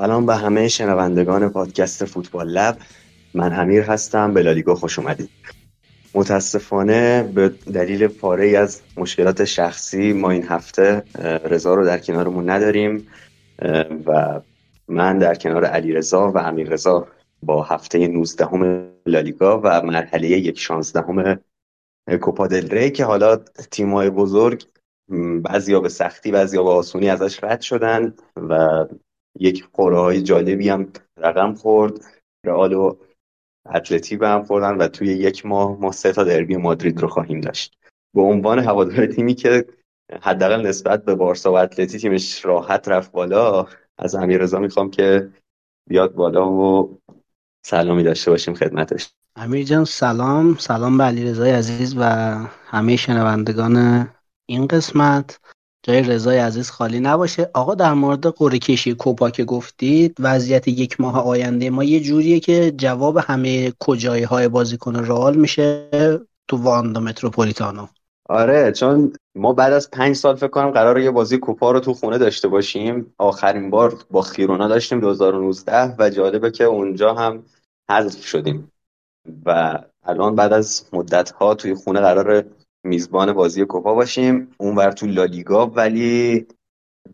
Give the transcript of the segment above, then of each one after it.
سلام به همه شنوندگان پادکست فوتبال لب. من امیر هستم. به لالیگا خوش اومدید. متاسفانه به دلیل پاره ای از مشکلات شخصی ما این هفته رضا رو در کنارمون نداریم. و من در کنار علی رضا و امیر رضا با هفته 19 لالیگا و مرحله یک شانزدهم کوپا دل ری که حالا تیمای بزرگ بعضیا به سختی بعضیا به آسونی ازش رد شدن و یک قرعه های جالبی هم رقم خورد. رئال و اتلتی به هم خوردن و توی یک ماه ما سه تا دربی مادرید رو خواهیم داشت. به عنوان هوادار تیمی که حداقل نسبت به بارسا و اتلتی تیمش راحت رفت بالا از امیررضا می‌خوام که بیاد بالا و سلامی داشته باشیم خدمتش. امیر جان سلام. سلام به علیرضای عزیز و همه شنوندگان این قسمت. جای رضای عزیز خالی نباشه. آقا در مورد قرعه کشی کوپا که گفتید وضعیت یک ماه آینده ما یه جوریه که جواب همه کجایی های بازیکن رئال میشه تو واندا متروپولیتانو. آره چون ما بعد از پنج سال فکر کنم قرار یه بازی کوپا رو تو خونه داشته باشیم. آخرین بار با خیرونا داشتیم 2019 و جالبه که اونجا هم حذف شدیم. و الان بعد از مدت ها توی خونه قرار میزبان بازی کوپا باشیم. اونور تو لالیگا ولی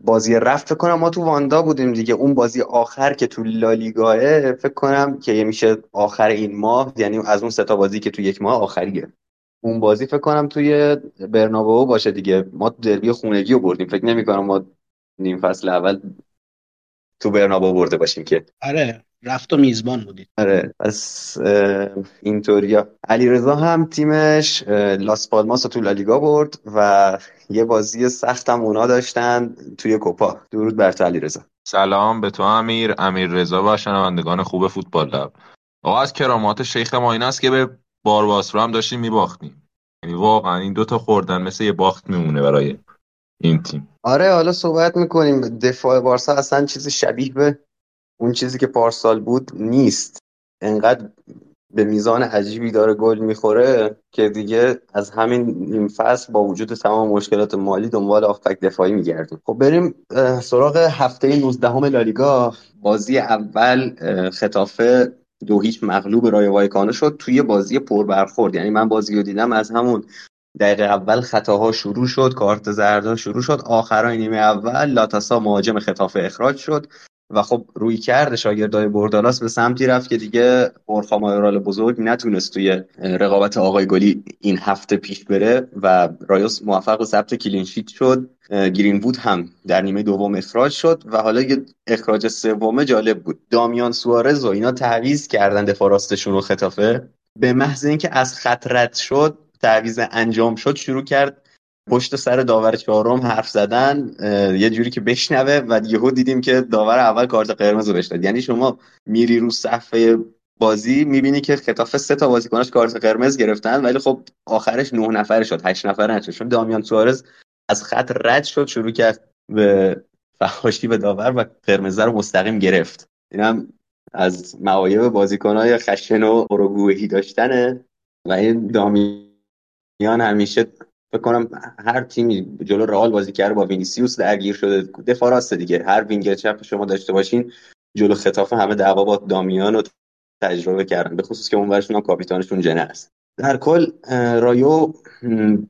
بازی رفت فکر کنم ما تو واندا بودیم دیگه. اون بازی آخر که تو لالیگاه فکر کنم که میشه آخر این ماه یعنی از اون ستا بازی که تو یک ماه آخریه. اون بازی فکر کنم توی برنابو باشه دیگه. ما دربی خونگی رو بردیم. فکر نمی کنم ما نیم فصل اول تو برنابو برده باشیم که. آره. رفت و میزبان بودید. آره پس اینطوریا علیرضا هم تیمش لاس پالماس تو لالیگا برد و یه بازی سخت هم اونا داشتن توی کوپا. درود بر تو علیرضا. سلام به تو امیر. امیر رضا و شنوندگان خوب فوتبال لب. آقا از کرامات شیخ ما این است که به بارباس رو هم داشتیم میباختیم. یعنی واقعا این دوتا خوردن مثل یه باخت میمونه برای این تیم. آره حالا صحبت می‌کنیم. دفاع بارسا اصلا چیز شبیه به اون چیزی که پارسال بود نیست. انقدر به میزان عجیبی داره گل می‌خوره که دیگه از همین این فصل با وجود تمام مشکلات مالی دنبال آفک دفاعی میگردیم. خب بریم سراغ هفته 19 لالیگا. بازی اول خطافه دو هیچ مغلوب رای وایکانو شد. توی بازی پر برخورد یعنی من بازی رو دیدم از همون دقیقه اول خطاها شروع شد کارت زردا شروع شد. آخرای نیمه اول لاتاسا مهاجم خطافه اخراج شد. و خب روی کرد شاگردای بردالاس به سمتی رفت که دیگه اورخا مایورال بزرگ نتونست توی رقابت آقای گلی این هفته پیش بره و رایوس موفق به ثبت کلینشیت شد. گرین وود هم در نیمه دوم اخراج شد و حالا یه اخراج سومه جالب بود. دامیان سوارز و اینا تعویض کردن دفاع راستشون رو خطافه. به محض اینکه از خط رد شد تعویض انجام شد شروع کرد پشت سر داور چهارم حرف زدن یه جوری که بشنوه و یهو دیدیم که داور اول کارت قرمز رو داد. یعنی شما میری رو صفحه بازی می‌بینی که خطافه سه تا بازیکناش کارت قرمز گرفتن ولی خب آخرش نه نفره شد هشت نفره نشد. چون دامیان سوارز از خط رد شد شروع کرد به فحاشی به داور و قرمز رو مستقیم گرفت. اینم از معایب بازیکنهای خشن و اروگوهی داشتنه و این دامیان همیشه فکر کنم هر تیمی جلو رئال بازی کرده با وینیسیوس درگیر شده. دفاع راست دیگه. هر وینگر چپ شما داشته باشین جلو خطافه همه دعوا با دامیان رو تجربه کردن. به خصوص که اون ورشون کاپیتانشون جنه است. در کل رایو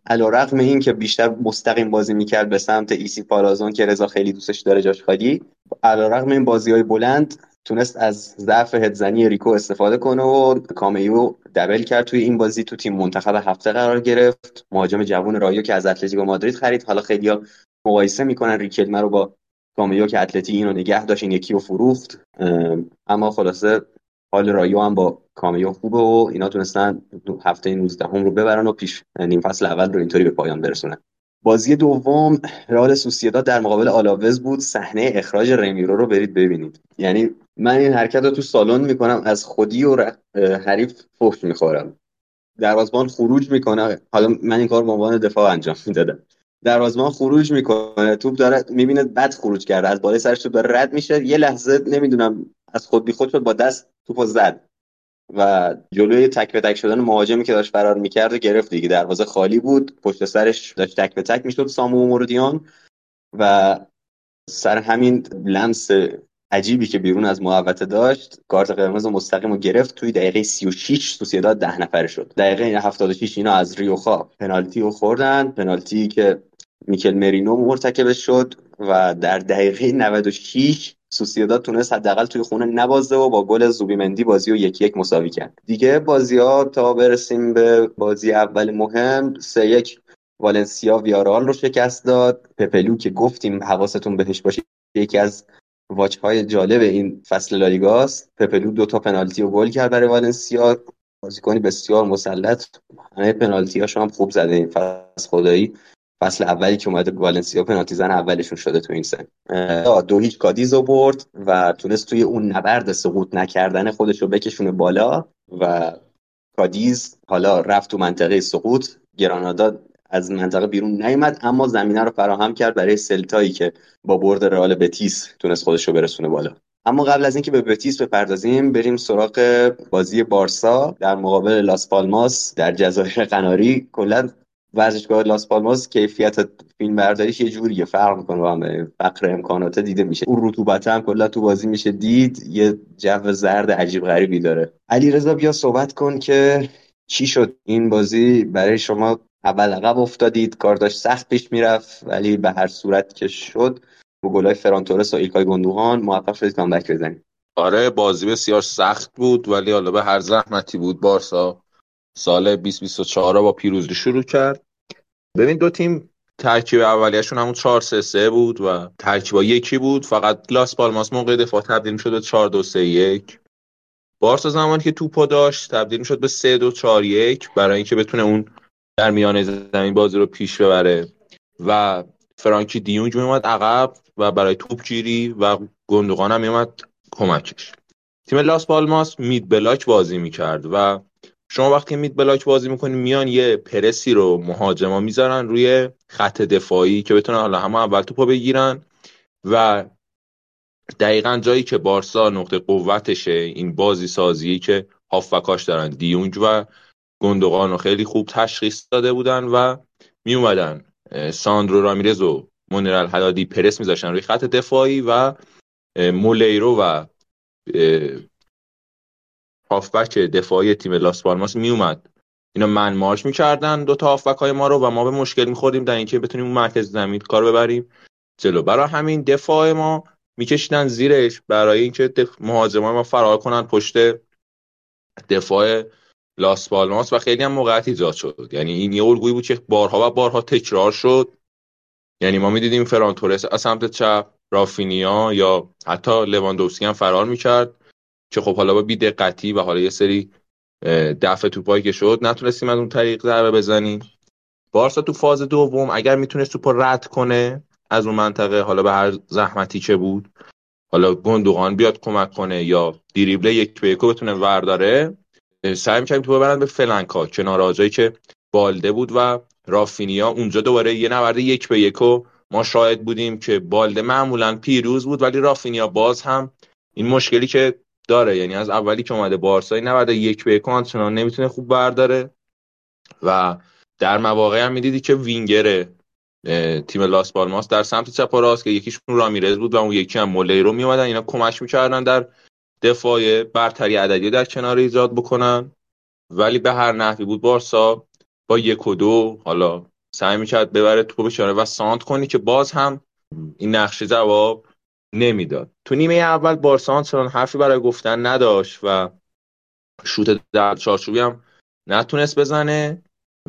علیرغم این که بیشتر مستقیم بازی می‌کرد به سمت ایسی پالازون که رضا خیلی دوستش داره جاش خالی. علیرغم این بازی های بلند تونست از ضعف هدزنی ریکو استفاده کنه و کامیو دبل کرد توی این بازی. تو تیم منتخب هفته قرار گرفت. مهاجم جوون رایو که از اتلتیکو مادرید خرید. حالا خیلیا مقایسه می‌کنن. ریکلمه رو با کامیو که اتلتی اینو نگه داشت یکی رو فروخت. اما خلاصه حال رایو هم با کامیو خوبه و اینا تونستن هفته 19 هم رو ببرن و پیش نیم فصل اول رو اینطوری به پایان برسونن. بازی دوم رئال سوسییداد در مقابل آلاوز بود. صحنه اخراج رمیرو رو برید ببینید. یعنی من این حرکت رو تو سالن می‌کنم از خودی و حریف فحش می‌خورم. دروازبان خروج می‌کنه. حالا من این کار به عنوان دفاع انجام می‌دادم. دروازبان خروج می‌کنه توپ داره می‌بینه بد خروج کرده. از بالای سرش توپ داره رد میشه. یه لحظه نمی‌دونم از خود بی خود شد با دست توپو زد. و جلوی تک به تک شدن مهاجمی که داشت فرار می‌کرد و گرفت دیگه. دروازه خالی بود. پشت سرش داشت تک به تک می‌شد سامو موردیان و سر همین لمس عجیبی که بیرون از محوطه داشت کارت قرمز مستقیم رو گرفت توی دقیقه 36 سوسیداد ده نفره شد. دقیقه 76 اینا از ریوخا پنالتی رو خوردن پنالتی که میکل مرینو مرتکبش شد و در دقیقه 96 سوسیداد تونست حداقل توی خونه نبازه و با گل زوبیمندی بازی رو یکی یک مساوی کرد. دیگه بازی ها تا برسیم به بازی اول مهم سه یک والنسیا ویارئال رو شکست داد. پپلو که گفتیم حواستون بهش باشه یکی از watch های جالب این فصل لالیگاست. پپلو دو تا پنالتی رو گل کرد برای والنسیا. بازیکنی بسیار مسلط. همه پنالتی هاشو هم خوب زده این فصل خدایی. فصل اولی که اومده والنسیا پنالتی زن اولشون شده تو این سن. دو هیچ کادیز رو برد و تونست توی اون نبرد سقوط نکردن خودش رو بکشونه بالا و کادیز حالا رفت تو منطقه سقوط. گرانادا از منطقه بیرون نیومد اما زمینه رو فراهم کرد برای سلتایی که با برد رئال بتیس تونست خودش رو برسونه بالا. اما قبل از اینکه به بتیس بپردازیم بریم سراغ بازی بارسا. در مقابل لاس پالماس در جزایر قناری کلا ورزشگاه لاس پالماس کیفیت فیلم برداریش یه جوریه. فرق می‌کنه با فقر امکانات دیده میشه. اون رطوبت هم کلا تو بازی میشه دید یه جو زرد عجیب غریبی داره. علیرضا بیا صحبت کن که چی شد این بازی برای شما اول عقب افتادید کار داشت سخت پیش می‌رفت ولی به هر صورت که شد با گلای فرانتورس و ایلکای گندوهان موفق شدید کامبک بزنید. آره بازی بسیار سخت بود ولی حالا به هر زحمتی بود بارسا سال 2024 با پیروزی شروع کرد. ببین دو تیم ترکیب اولیشون همون 4 3 3 بود و ترکیب یکی بود. فقط لاس پالماس موقع دفاع تبدیل شد به 4 2 3 1 بارسا زمانی که توپو داشت تبدیل شد به 3 2 4 1 برای اینکه بتونه اون در میان زمین بازی رو پیش ببره. و فرانکی دیونج میومد عقب و برای توپ گیری و گندوقان هم میومد کمکش. تیم لاس پالماس مید بلاک بازی می‌کرد و شما وقتی مید بلاک بازی می‌کنید میان یه پرسی رو مهاجما می‌ذارن روی خط دفاعی که بتونن حالا همه اول توپو بگیرن و دقیقا جایی که بارسا نقطه قوتشه این بازی سازی که هافکاش دارن دیونج و گندوقان رو خیلی خوب تشخیص داده بودن و می اومدن ساندرو رامیرز و مونرال حدادی پرس میذاشتن روی خط دفاعی و مولیرو و هافبک دفاعی تیم لاس پالماس می اومد اینا من مارش می‌کردن دو تا هافبک های ما رو و ما به مشکل میخوردیم در اینکه بتونیم اون مرکز زمین کار ببریم. جلو. برای همین دفاع ما میکشیدن زیرش برای اینکه مهاجمان ما فرار کنن پشت دفاع لاس پالماس و خیلی هم موقعیت ایجاد شد. یعنی این یه الگویی بود که بارها و بارها تکرار شد. یعنی ما می‌دیدیم فران تورس از سمت چپ رافینیا یا حتی لواندوفسکی هم فرار می‌کرد که خب حالا با بی دقتی و حالا یه سری دفع توپایی که شد نتونستیم از اون طریق ضربه بزنیم. بارسا تو فاز دوم اگر می‌تونست توپا رد کنه از اون منطقه حالا به هر زحمتی که بود حالا گندوغان بیاد کمک کنه یا دیریبله یک به بتونه ورداره سعی می‌کنیم تو ببرن به فلنکا کنار آجایی که بالده بود و رافینیا اونجا دوباره یه نبرد یک به یکو ما شاهد بودیم که بالده معمولا پیروز بود ولی رافینیا باز هم این مشکلی که داره یعنی از اولی که اومده بارسا این نبرد یک به یک آنچنان نمی‌تونه خوب برداره. و در مواقع هم می‌دیدی که وینگر تیم لاس پالماس در سمت چپ و راست که یکیشون رامیرز بود و اون یکی هم مولیرو میومدن اینا کمک می‌کردن در دفاع برتری عددی در کنار ایجاد بکنن. ولی به هر نحوی بود بارسا با یک و دو حالا سعی می‌کرد ببره توپ بشاره و سانت کنی که باز هم این نقشه جواب نمی‌داد. تو نیمه اول بارسا چنان حرفی برای گفتن نداشت و شوت در چارچوبی هم نتونست بزنه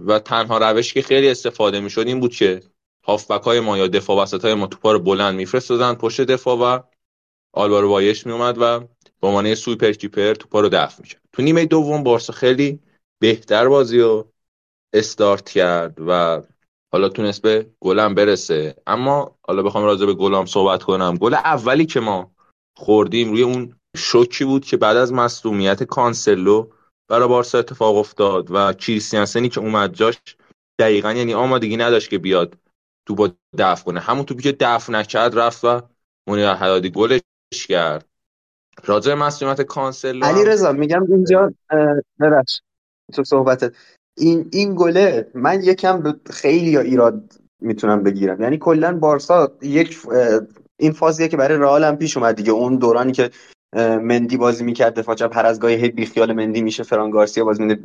و تنها روشی که خیلی استفاده می‌شد این بود که هافبک های ما یا دفاع وسط های ما توپا رو بلند میفرستادن پشت دفاع و آلوارو وایش میومد و به عنوان سوپر کیپر توپا رو دفع می‌کرد. تو نیمه دوم بارسا خیلی بهتر بازی رو استارت کرد و حالا تونست به گلم برسه. اما حالا بخوام راجع به گلم صحبت کنم. گل اولی که ما خوردیم روی اون شوکی بود که بعد از مصدومیت کانسلو برای بارسا اتفاق افتاد و کریستیانسنی که اومد جاش دقیقا یعنی آمادگی نداشت که بیاد تو با دفع کنه. همون توپی که دفع نکرد رفت و منیر حدادی گلش کرد. راجع مسئولیت کانسل علی رضا میگم اینجا ببخش. تو صحبتت. این این گله من یکم خیلی یا ایراد می‌تونم بگیرم. یعنی کلا بارسا یک این فازیه که برای رئال هم پیش اومد دیگه. اون دورانی که مندی بازی می‌کرد دفاع چپ هر از گاهی هی بیخیال مندی میشه. فران گارسیا بازی میده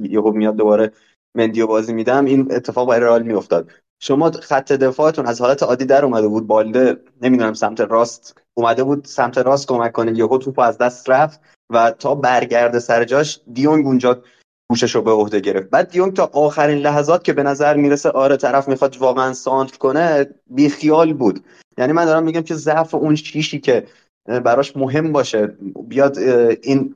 یهو میاد دوباره مندیو بازی میدم. این اتفاق برای رئال میافتاد. شما خط دفاعتون از حالت عادی در اومده بود بالده نمی‌دونم سمت راست اومده بود سمت راست کمک کنه یهو توپ از دست رفت و تا برگرده سر جاش دیونگ اونجا گوشش رو به عهده گرفت. بعد دیونگ تا آخرین لحظات که به نظر می‌رسه آره طرف می‌خواد واقعا سانتر کنه بیخیال بود. یعنی من دارم میگم که ضعف اون شیشی که براش مهم باشه بیاد این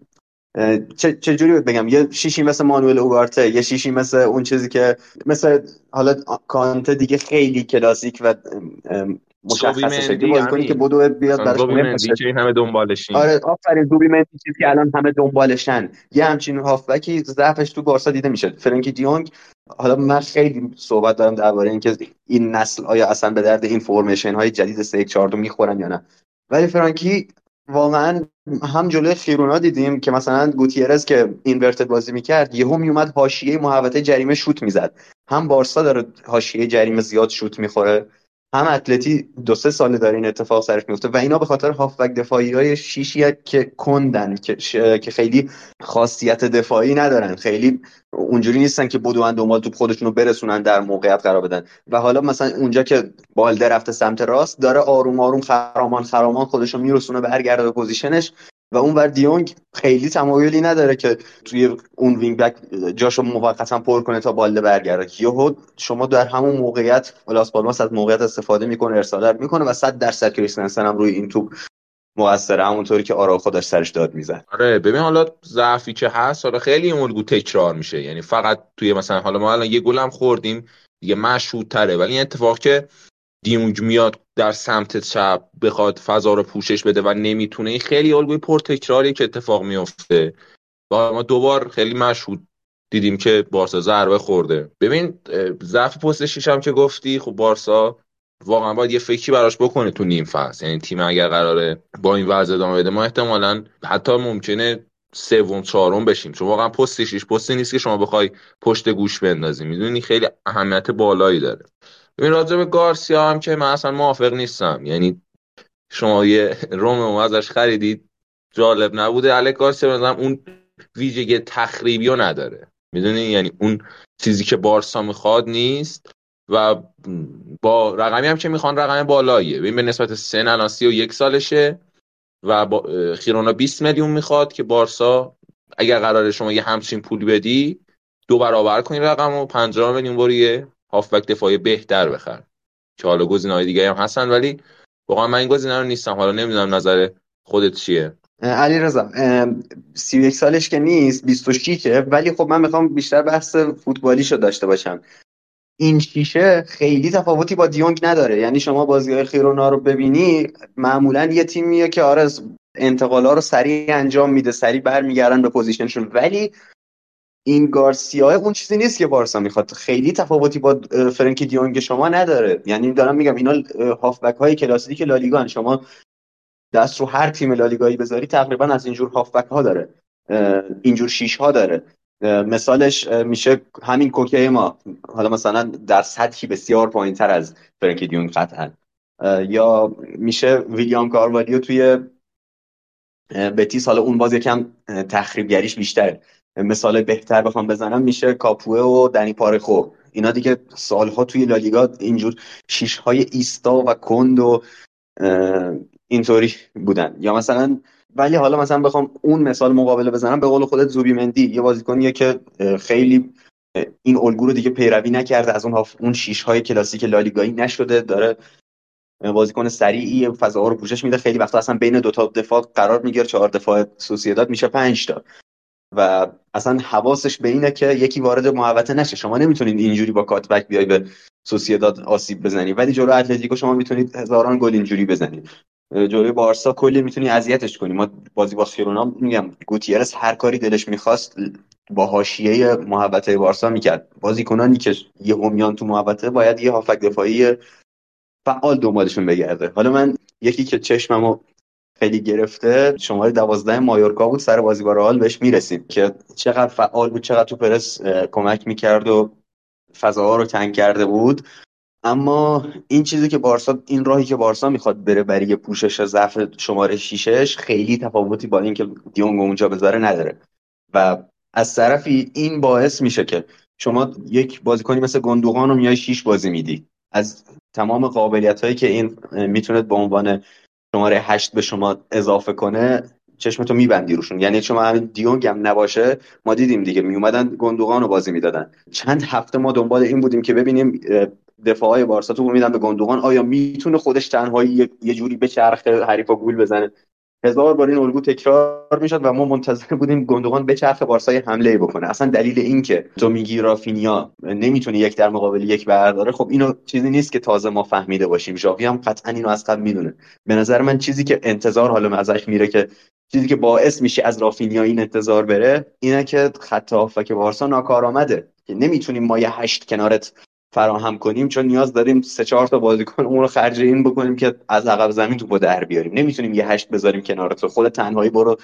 چه جوری بگم؟ یه شیشی مثل مانوئل اوگارته یه شیشی مثل اون چیزی که مثل حالا کانته دیگه خیلی کلاسیک و مشخصه شکلی. بازیکنی که بدو بیاد براش مهم که همه دنبالشین. آره آفرین دوبی مندی چیزی که الان همه دنبالشن. یه همچین هافبکی ضعفش تو بارسا دیده میشه. فرانکی دیونگ حالا من خیلی صحبت دارم درباره اینکه این نسل آیا اصلا به درد این فرمیشن های جدید 3 4 می‌خورن یا نه. ولی فرانکی واقعا هم جلوی خیرونا دیدیم که مثلا گوتیرز که اینورتد بازی می‌کرد یهو میومد حاشیه محوطه جریمه شوت می‌زد. هم بارسا داره حاشیه جریمه زیاد شوت می‌خوره. هم اتلتی دو سه ساله داره این اتفاق سرش میفته و اینا به خاطر هافبک دفاعی های شیشی که کندن که, خیلی خاصیت دفاعی ندارن. خیلی اونجوری نیستن که بدوئن دنبال توپ خودشونو برسونن در موقعیت قرار بدن. و حالا مثلا اونجا که بالده رفته سمت راست داره آروم آروم خرامان خرامان خودشو میرسونه برگرده position ش. و اون ور دیونگ خیلی تمایلی نداره که توی اون wing back جاشو موقتا پر کنه تا بالده برگرده. یهو شما در همون موقعیت لاس پالماس از موقعیت استفاده می‌کنه ارسال می‌کنه و 100 درصد کریستنسن هم روی این توپ موثره همونطوری که آرائوخو سرش داد می‌زد. آره ببین حالا ضعفی که هست حالا خیلی این الگو تکرار میشه. یعنی فقط توی مثلا حالا ما الان یه گلم خوردیم دیگه مشهود تره ولی این اتفاق که دیونگ میاد در سمت چپ بخواد فضا رو پوشش بده و نمی‌تونه. این خیلی الگوی پرتکراری که اتفاق میفته. و ما دوبار خیلی مشهود دیدیم که بارسا ضربه خورده. ببین ضعف پست هم که گفتی خب بارسا واقعا باید یه فکری براش بکنه تو نیم فصل. یعنی تیم اگر قراره با این وضع ادامه بده ما احتمالا حتی ممکنه سوم چهارم بشیم. چون واقعا پست شیش پستی نیست که شما بخوای پشت گوش بندازی. می‌دونی خیلی اهمیت بالایی داره. ببین راجع به گارسیا هم که من اصلا موافق نیستم. یعنی شما یه رومو ازش خریدید جالب نبوده. الک گارسیا مثلا اون ویژگی تخریبی رو نداره. می‌دونی؟ یعنی اون چیزی که بارسا می‌خواد نیست و با رقمی هم که می‌خوان رقم بالاییه. ببین به نسبت سن الان سی و یک سالشه و با خیرونا 20 میلیون می‌خواد که بارسا اگر قراره شما یه همچین پول بدی دو برابر کنی رقم و 50 میلیون برو هافبک دفاعی بهتر بخر. که حالا گزینه‌های دیگه هم هستن ولی واقعا من این گزینه رو نیستم. حالا نمی‌دونم نظر خودت چیه. علی رضا 31 سالش که نیست 26 ولی خب من می‌خوام بیشتر بحث فوتبالیشو داشته باشم. این شیشه خیلی تفاوتی با دیونگ نداره. یعنی شما بازی های خیرونا رو ببینی معمولا یه تیمیه که آره انتقالا رو سریع انجام میده سریع برمیگردن به پوزیشنشون. ولی این گارسیا اون چیزی نیست که بارسا می‌خواد. خیلی تفاوتی با فرانکی دیونگ شما نداره. یعنی دارم میگم اینا هافبک های کلاسیک لالیگا شما دست رو هر تیم لالیگایی بذاری تقریبا از اینجور هافبک ها داره اینجور شیش ها داره مثالش میشه همین کوکه ما حالا مثلا در سطحی بسیار پایین تر از فرانکی دیونگ قطعا. یا میشه ویلیام کاروالیو توی بتیس. حالا اون باز یکم تخریبگریش بیشتره. مثال بهتر بخوام بزنم میشه کاپوه و دنی پارخو. اینا دیگه سالها توی لالیگا اینجور شیش های ایستا و کند و اینطوری بودن. یا مثلا ولی حالا مثلا بخوام اون مثال مقابله بزنم به قول خودت زوبی مندی یه بازیکنیه که خیلی این الگو رو دیگه پیروی نکرده از اون اون شیش های کلاسیک لالیگایی نشده داره بازیکن سریعی فضا رو پوشش میده. خیلی وقتا اصلا بین دو تا دفاع قرار می‌گیره چهار دفاع سوسیداد میشه پنج تا. و اصلا حواسش به اینه که یکی وارد محوطه نشه. شما نمی‌تونید اینجوری با کاتبک بیای به سوسیداد آسیب بزنی. ولی جلو اتلتیکو شما می‌تونید هزاران گل اینجوری بزنید جلوی بارسا کلی می‌تونی اذیتش کنی. ما بازی با خیرونا میگم گوتیرس هر کاری دلش می‌خواست با حاشیه محوطه بارسا می‌کرد. بازیکنانی که یه امیان تو محوطه باید یه هافک دفاعی فعال دنبالشون بگرده. حالا من یکی که چشممو خیلی گرفته شماره دوازده مایورکا بود سر بازی با رئال بهش می‌رسیم که چقدر فعال بود چقدر تو پرس کمک می‌کرد و فضاها رو تنگ کرده بود. اما این چیزی که بارسا این راهی که بارسا می‌خواد بره برای پوشش ضعف شماره شیشش خیلی تفاوتی با اینکه دیونگ اونجا بذاره نداره. و از طرفی این باعث میشه که شما یک بازیکنی مثل گندوغان رو میای شیش بازی میدی. از تمام قابلیت هایی که این می‌تونه به عنوان شماره هشت به شما اضافه کنه چشمتو میبندی روشون. یعنی شما همین دیونگ هم نباشه ما دیدیم دیگه میومدن گندوغان رو بازی می‌دادن. چند هفته ما دنبال این بودیم که ببینیم دفاعای بارسا تو میدن به گندوغان آیا می‌تونه خودش تنهایی یه جوری به چرخ حریفا گول بزنه؟ هزار بار این الگو تکرار می‌شد و ما منتظر بودیم گندوغان به چرخ بارسای حمله بکنه. اصلا دلیل این که تو میگی رافینیا نمی‌تونه یک در مقابل یک برداره خب اینو چیزی نیست که تازه ما فهمیده باشیم. ژاوی هم قطعا اینو از قبل می‌دونه. به نظر من چیزی که انتظار حالا ازش میره که چیزی که باعث میشه از رافینیا این انتظار بره اینه که خط هافک بارسا ناکارآمده. که نمی‌تونیم ما یه هشت کنارت فراهم کنیم چون نیاز داریم سه چهار تا بازیکن اون رو خرج این بکنیم که از عقب زمین توپو در بیاریم. نمی‌تونیم یه هشت بذاریم کنار تو. خود تنهایی برو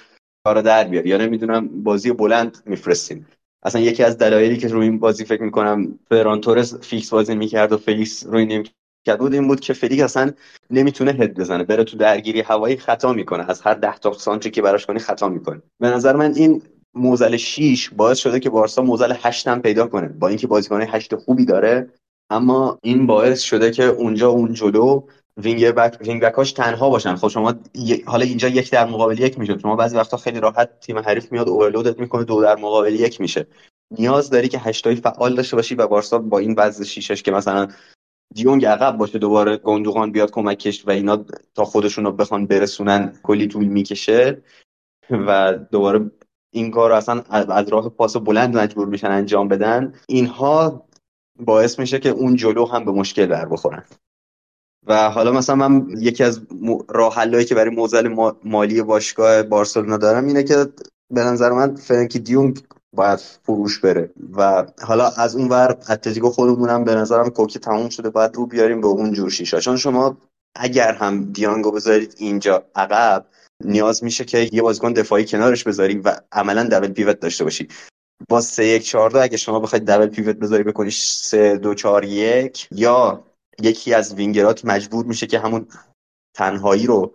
کار در بیار. یا نمی‌دونم بازی بلند میفرستیم. اصلا یکی از دلایلی که روی این بازی فکر می‌کنم فران تورس فیکس بازی می‌کرد و فلیکس روی نیمکت بود این بود که فلیکس اصلا نمی‌تونه هد بزنه. بره تو درگیری هوایی خطا می‌کنه. از هر ده تا سانتری که براش کنی خطا می‌کنه به نظر من این معضل 6 باعث شده که بارسا معضل 8 هم پیدا کنه. با اینکه بازیکن 8 خوبی داره اما این باعث شده که اونجا اون جلو wing back، wing back اش تنها باشن. خب شما حالا اینجا یک در مقابل یک میشه. شما بعضی وقتا خیلی راحت تیم حریف میاد اورلودت می‌کنه دو در مقابل یک میشه. نیاز داری که هشتای فعال داشته باشی و بارسا با این وضع شیشش که مثلا دیونگ عقب باشه دوباره گندوغان بیاد کمکش و اینا تا خودشون رو بخوان برسونن کلی طول می‌کشه و دوباره این کار اصلا از راه پاس بلند مجبور میشن انجام بدن. اینها باعث میشه که اون جلو هم به مشکل بر بخورن. و حالا مثلا من یکی از راه حلایی که برای موزل مالی باشگاه بارسلونا دارم اینه که به نظر من فرانکی دیونگ باید فروش بره. و حالا از اون ور اتلتیکو خودمونم به نظرم کوکی تموم شده باید رو بیاریم به اون جور شیشا. چون شما اگر هم دیانگو بذارید اینجا عقب نیاز میشه که یه بازیکن دفاعی کنارش بذاری و عملا دبل پیوت داشته باشی با سه یک چهار اگه شما بخواید دبل پیوت بذاری بکنی سه دو چهار یک یا یکی از وینگرات مجبور میشه که همون تنهایی رو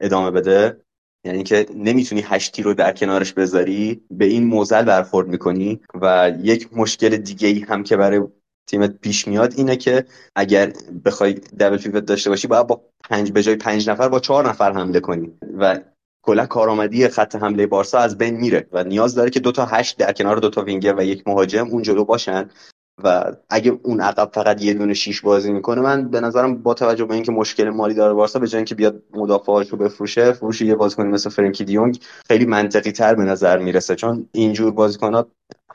ادامه بده. یعنی که نمی‌تونی هشتی رو در کنارش بذاری به این موزل برخورد می‌کنی. و یک مشکل دیگه ای هم که برای تیمت پیش میاد اینه که اگر بخوای دبل پیوت داشته باشی باید با پنج به جای پنج نفر با چهار نفر حمله کنی. و کلا کارآمدی خط حمله بارسا از بین میره و نیاز داره که دو تا هشت در کنار دو تا وینگر و یک مهاجم اون جلو باشن. و اگه اون عقب فقط یه دونه شیش بازی می‌کنه من به نظرم با توجه به اینکه مشکل مالی داره بارسا به جای اینکه بیاد مدافعاش رو بفروشه فروش یه بازیکن مثل فرانکی دیونگ خیلی منطقی تر به نظر می‌رسه. چون اینجور بازیکنات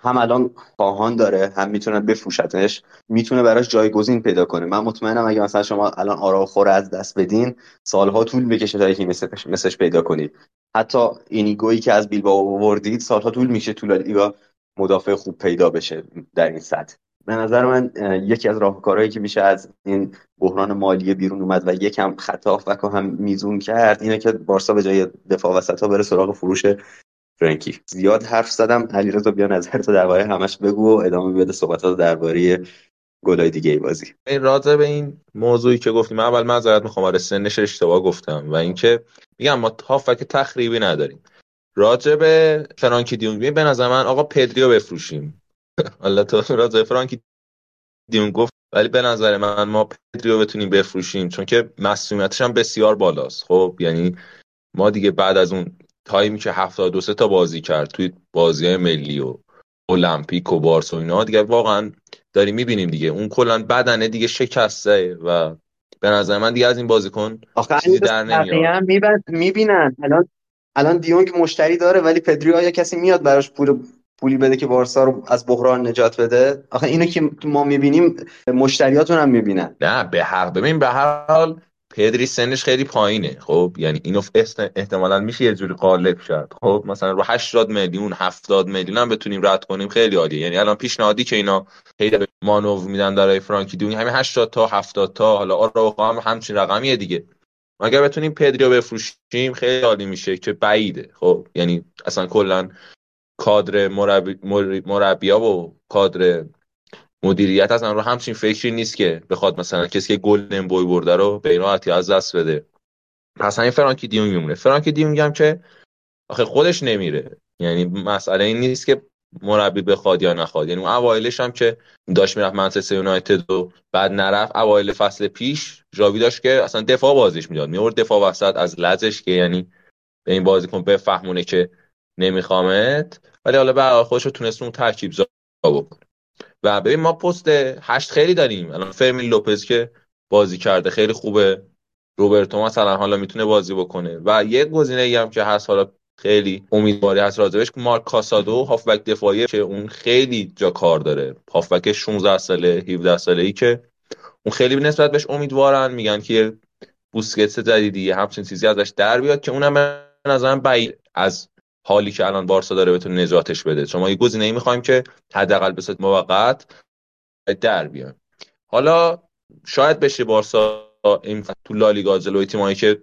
هم الان خواهان داره هم می‌تونه بفروشتش می‌تونه براش جایگزین پیدا کنه. من مطمئنم اگه مثلا شما الان آرا خوره از دست بدین سالها طول بکشه تا یکی مثلش, مثلش پیدا کنید. حتی اینیگویی که از بیلبائو آوردید سالها طول میشه طول لیگا مدافع خوب پیدا بشه در این سطح. به نظر من یکی از راهکارهایی که میشه از این بحران مالی بیرون اومد و یکم خط و هم میزون کرد اینه که بارسا به جای دفاع وسط ها بره سراغ فروش فرانکی زیاد حرف زدم. علیرضا بیا نظر تو درباره همش بگو و ادامه بده صحبتات درباره گلای دیگه ای بازی. راضی به این موضوعی که گفتیم من اول معذرت می‌خوام. آره سنش اشتباه گفتم و اینکه میگم ما هافک تخریبی نداریم. راجع به فرانکی دیونگ به نظر من آقا پدریو بفروشیم. حالا تو راجع فرانکی دیونگ گفت ولی به نظر من ما پدریو بتونیم بفروشیم چون که مسئولیتش هم بسیار بالاست. خب یعنی ما دیگه بعد از اون تایمی که 72 تا بازی کرد توی بازی ملی و المپیک و بارس و اینا دیگه واقعا داریم می‌بینیم دیگه. اون کلا بدنه دیگه شکسته و به نظر من دیگه از این بازیکن چیزی در نمیاد. می‌بینن. الان الان دیونگ مشتری داره ولی پدری آیا کسی میاد براش پول پولی بده که بارسا رو از بحران نجات بده. آخه اینو که ما می‌بینیم مشتریاتون هم می‌بینن. نه به حق ببین به هر حال پدری سنش خیلی پایینه خب؟ یعنی اینو احتمالا میشه یه جوری قالب شد خب؟ مثلا رو 80 میلیون 70 میلیون هم بتونیم رد کنیم خیلی عالیه. یعنی الان پیشنهادی که اینا خیلی مانو میدن برای فرانکی دیونی همین 80 تا 70 تا حالا آرا هم همچین رقمیه دیگه. اگر بتونیم پدریو بفروشیم؟ خیلی عالی میشه که بعیده خب؟ یعنی اصلا کلا کادر مربی مربیا و کادر مدیریت اصلا رو همچین فکری نیست که بخواد مثلا کسی که گلدن بوی برده رو به این راحتی از دست بده. پس همین فرانکی دیونگ میمونه. فرانکی دیونگ هم که آخه خودش نمیره. یعنی مسئله این نیست که مربی بخواد یا نخواد. یعنی اون اوایلش هم که داشت می‌رفت منچستر یونایتد و بعد نرفت اوایل فصل پیش جاوی داشت که اصلا دفاع بازیش می‌داد. میورد دفاع وسط از لزش که یعنی به این بازیکن بفهمونه که نمیخوامت. ولی حالا به خودش تونست اون ترکیب زا بکنه. و ببین ما پست هشت خیلی داریم. الان فرمین لوپز که بازی کرده خیلی خوبه. روبرتو مثلا حالا می‌تونه بازی بکنه. و یه گزینه ای هم که هست حالا خیلی امیدواری هست راجبش مارک کاسادو هافبک دفاعی که اون خیلی جا کار داره. هافبک 16 ساله 17 ساله ای که اون خیلی نسبت بهش امیدوارن. میگن که بوسکتس جدیدی همچین چیزی ازش در بیاد که اونم به نظرم بعید از حالی که الان بارسا داره بتونه نجاتش بده. شما یه گزینه می‌خوایم که حداقل به صورت موقت در بیاد حالا شاید بشه بارسا این تو لالیگا جلوی تیمایی که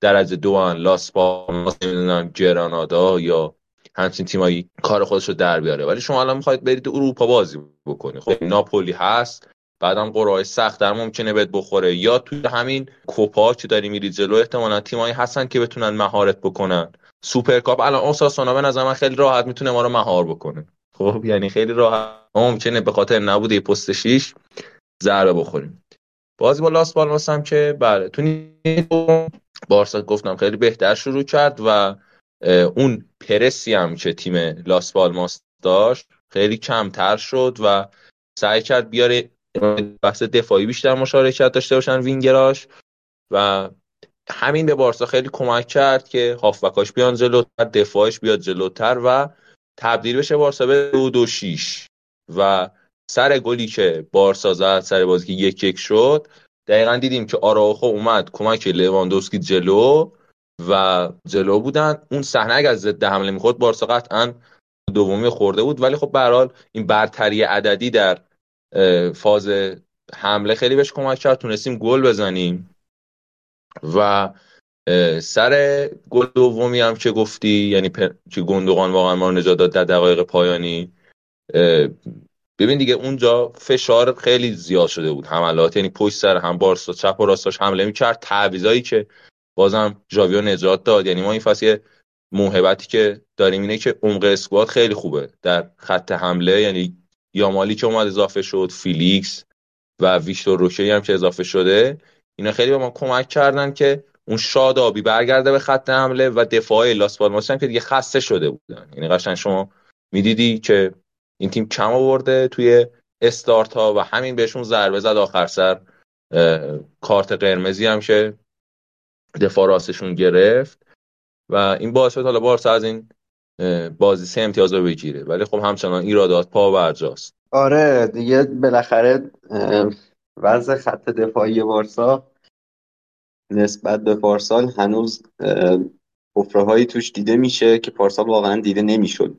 درجه دو ان لاس پالماس نمی‌دونم جرانادا یا همچین تیمایی کار خودش رو در بیاره. ولی شما الان می‌خواید برید اروپا بازی بکنی. خب ناپولی هست. بعدم قرعه سخت‌تر ممکنه بهت بخوره. یا توی همین کوپا که داری میری جلو احتمالا تیمایی هستن که بتونن مهارت بکنن. سوپرکاپ. الان اوساسونا به نظر من خیلی راحت می‌تونه ما رو مهار بکنه. خب یعنی خیلی راحت. ممکنه به خاطر نبود پست 6 ضربه بخوریم. بازی با لاس پالماس هم که بله تو بارسا گفتم خیلی بهتر شروع کرد و اون پرسی هم که تیم لاس پالماس داشت خیلی کمتر شد و سعی کرد بیاره بحث دفاعی بیشتر مشارکت داشته باشن وینگراش و همین به بارسا خیلی کمک کرد که هافبکاش بیان جلوتر دفاعش بیاد جلوتر و تبدیل بشه بارسا به دو دو شیش. و سر گلی که بارسا زد سر بازی که یک یک شد دقیقا دیدیم که آراخو اومد کمک لواندوسکی جلو و جلو بودن. اون صحنه اگر ضد حمله می‌خورد بارسا قطعا دومی خورده بود. ولی خب به این برتری عددی در فاز حمله خیلی بهش کمک کرد. تونستیم گل بزنیم. و سر گل دومی هم که گفتی یعنی که گندوقان واقعا ما نجات داد در دقایق پایانی ببین دیگه اونجا فشار خیلی زیاد شده بود. حملات یعنی پشت سر هم بارسا چپ و راستاش حمله می‌کرد. تعویضایی که بازم جاویو نجات داد. یعنی ما این فصل موهبتی که داریم اینه که عمق squad خیلی خوبه. در خط حمله یعنی یامالی که اومد اضافه شد فیلیکس و ویکتور روکی هم که اضافه شده اینا خیلی به ما کمک کردن که اون شادابی برگرده به خط حمله و دفاع لاس پالماس که دیگه خسته شده بودن. یعنی قشنگ شما می‌دیدی که این تیم کم آورده توی استارت ها و همین بهشون ضربه زد آخر سر کارت قرمزی هم که دفاع راستشون گرفت. و این باعث شد حالا بارسا از این بازی سه امتیاز رو بگیره. ولی خب همچنان ایرادات پا برجاست آره دیگه بالاخره وضع خط دفاعی بارسا نسبت به پارسال هنوز حفره توش دیده میشه که پارسال واقعا دیده نمی‌شد.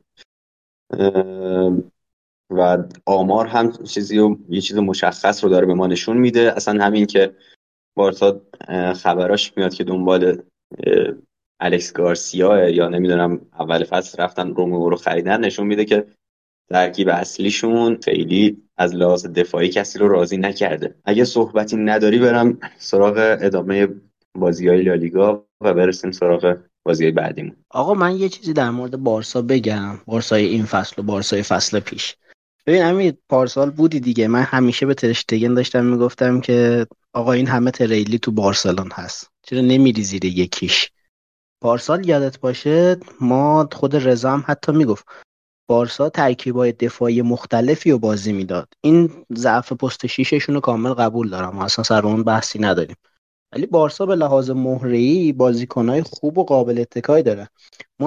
و آمار هم چیزی و یه چیز مشخص رو داره به ما نشون میده. اصلا همین که بارسا خبراش میاد که دنبال الکس گارسیا یا نمی‌دونم اول فصل رفتن رومو رو خریدن نشون میده که ترکیب اصلیشون خیلی از لحاظ دفاعی کسی رو راضی نکرده. اگه صحبتی نداری برم سراغ ادامه بازی های لالیگا و برسیم سراغ بازی بعدیمون. آقا من یه چیزی در مورد بارسا بگم. بارسای این فصل و بارسای فصل پیش. ببین امید پارسال بودی دیگه. من همیشه به ترشتگن داشتم می‌گفتم که آقا این همه تریلی تو بارسلون هست. چرا نمیری زیر یکیش؟ پارسال یادت باشه ما خود رضا هم حتی می‌گفت بارسا ترکیبای دفاعی مختلفی رو بازی می‌داد. این ضعف پست شیششون رو کامل قبول دارم. اصلا سر اون بحثی نداریم. ولی بارسا به لحاظ مهره‌ای بازیکنهای خوب و قابل اتکایی داره.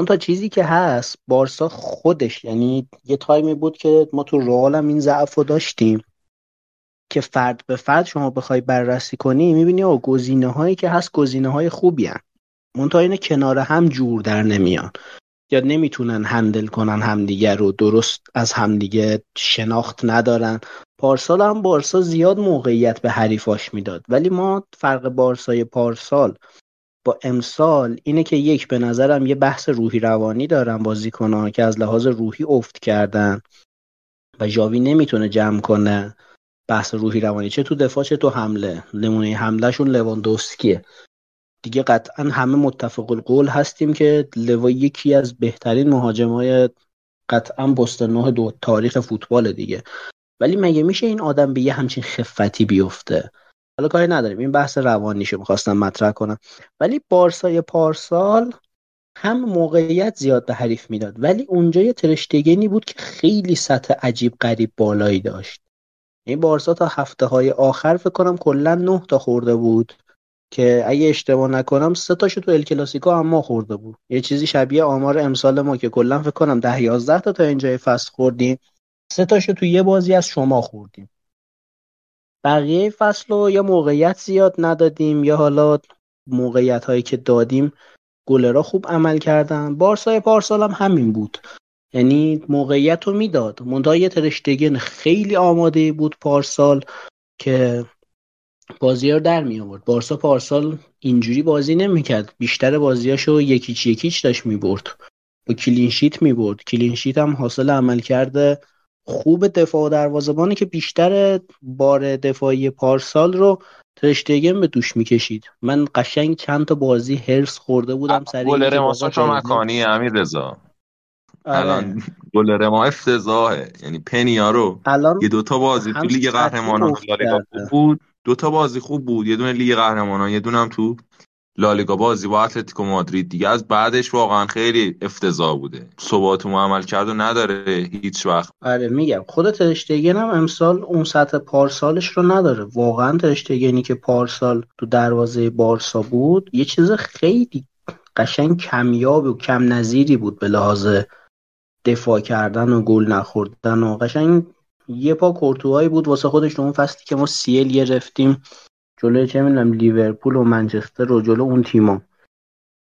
تا چیزی که هست بارسا خودش یعنی یه تایمی بود که ما تو رئال هم این ضعف رو داشتیم که فرد به فرد شما بخوای بررسی کنی می‌بینی او گزینه هایی که هست گزینه های خوبی هن. منتها این کنار هم جور در نمیان. یا نمی‌تونن هندل کنن همدیگه رو درست از همدیگه شناخت ندارن. پارسال هم بارسا زیاد موقعیت به حریفاش می‌داد. ولی ما فرق بارسای پارسال با امسال اینه که یک به نظرم یه بحث روحی روانی دارن بازیکنان که از لحاظ روحی افت کردن و ژاوی نمی‌تونه جمع کنه بحث روحی روانی. چه تو دفاع چه تو حمله. نمونه حملهشون لواندوسکیه. دیگه قطعا همه متفق القول هستیم که لوا یکی از بهترین مهاجمای قطعا بست نه دو تاریخ فوتبال دیگه. ولی مگه میشه این آدم به یه همچین خفتی بیفته؟ حالا کاری نداریم. این بحث روانیشو می‌خواستم مطرح کنم. ولی بارسای پارسال هم موقعیت زیاد به حریف می‌داد. ولی اونجا یه ترشتگنی بود که خیلی سطح عجیب غریب بالایی داشت. این بارسا تا هفته های آخر فکر کنم کلا نه تا خورده بود. که اگه اشتباه نکنم سه تاشو تو الکلاسیکو هم ما خورده بود. یه چیزی شبیه آمار امسال ما که کلا فکر کنم ده یازده تا تا اینجای فصل خوردیم. سه تاشو تو یه بازی از شما خوردیم. بقیه فصل رو یا موقعیت زیاد ندادیم یا حالا موقعیت هایی که دادیم گلرا خوب عمل کردن. بارسای پارسال هم همین بود. یعنی موقعیت رو می‌داد. منتها یه ترشتگن خیلی آماده بود پارسال که بازی رو در می آورد. بارسا پارسال اینجوری بازی نمی‌کرد بیشتر بازیاشو یک هیچ یک هیچ داشت می‌برد با clean sheet می‌برد clean sheet هم حاصل عملکرد خوب دفاع و دروازه‌بانی که بیشتر بار دفاعی پارسال رو ترشتگن به دوش می‌کشید من قشنگ چند تا بازی حرص خورده بودم سر گل رماسا چون مکانی امیر رضا. آره. الان گل رما افتضاحه. یعنی پنیا رو الان یه دوتا بازی تو لیگ قهرمانان بود. دوتا بازی خوب بود. یه دونه لیگ قهرمانان یه دونه هم تو لالیگا بازی با اتلتیکو مادرید دیگه. از بعدش واقعا خیلی افتضاح بوده. ثبات عمل کرد و نداره هیچ وقت. آره میگم. خود ترشتگن هم امسال اون سطح پارسالش رو نداره. واقعا ترشتگنی که پارسال تو دروازه بارسا بود یه چیز خیلی قشنگ کمیاب و کم نظیری بود به لحاظ دفاع کردن و گل نخوردن و قشنگ یه پا کورتوهایی بود واسه خودش اون فصلی که ما CL گرفتیم. جلوی چه می‌دونم لیورپول و منچستر و جلو اون تیما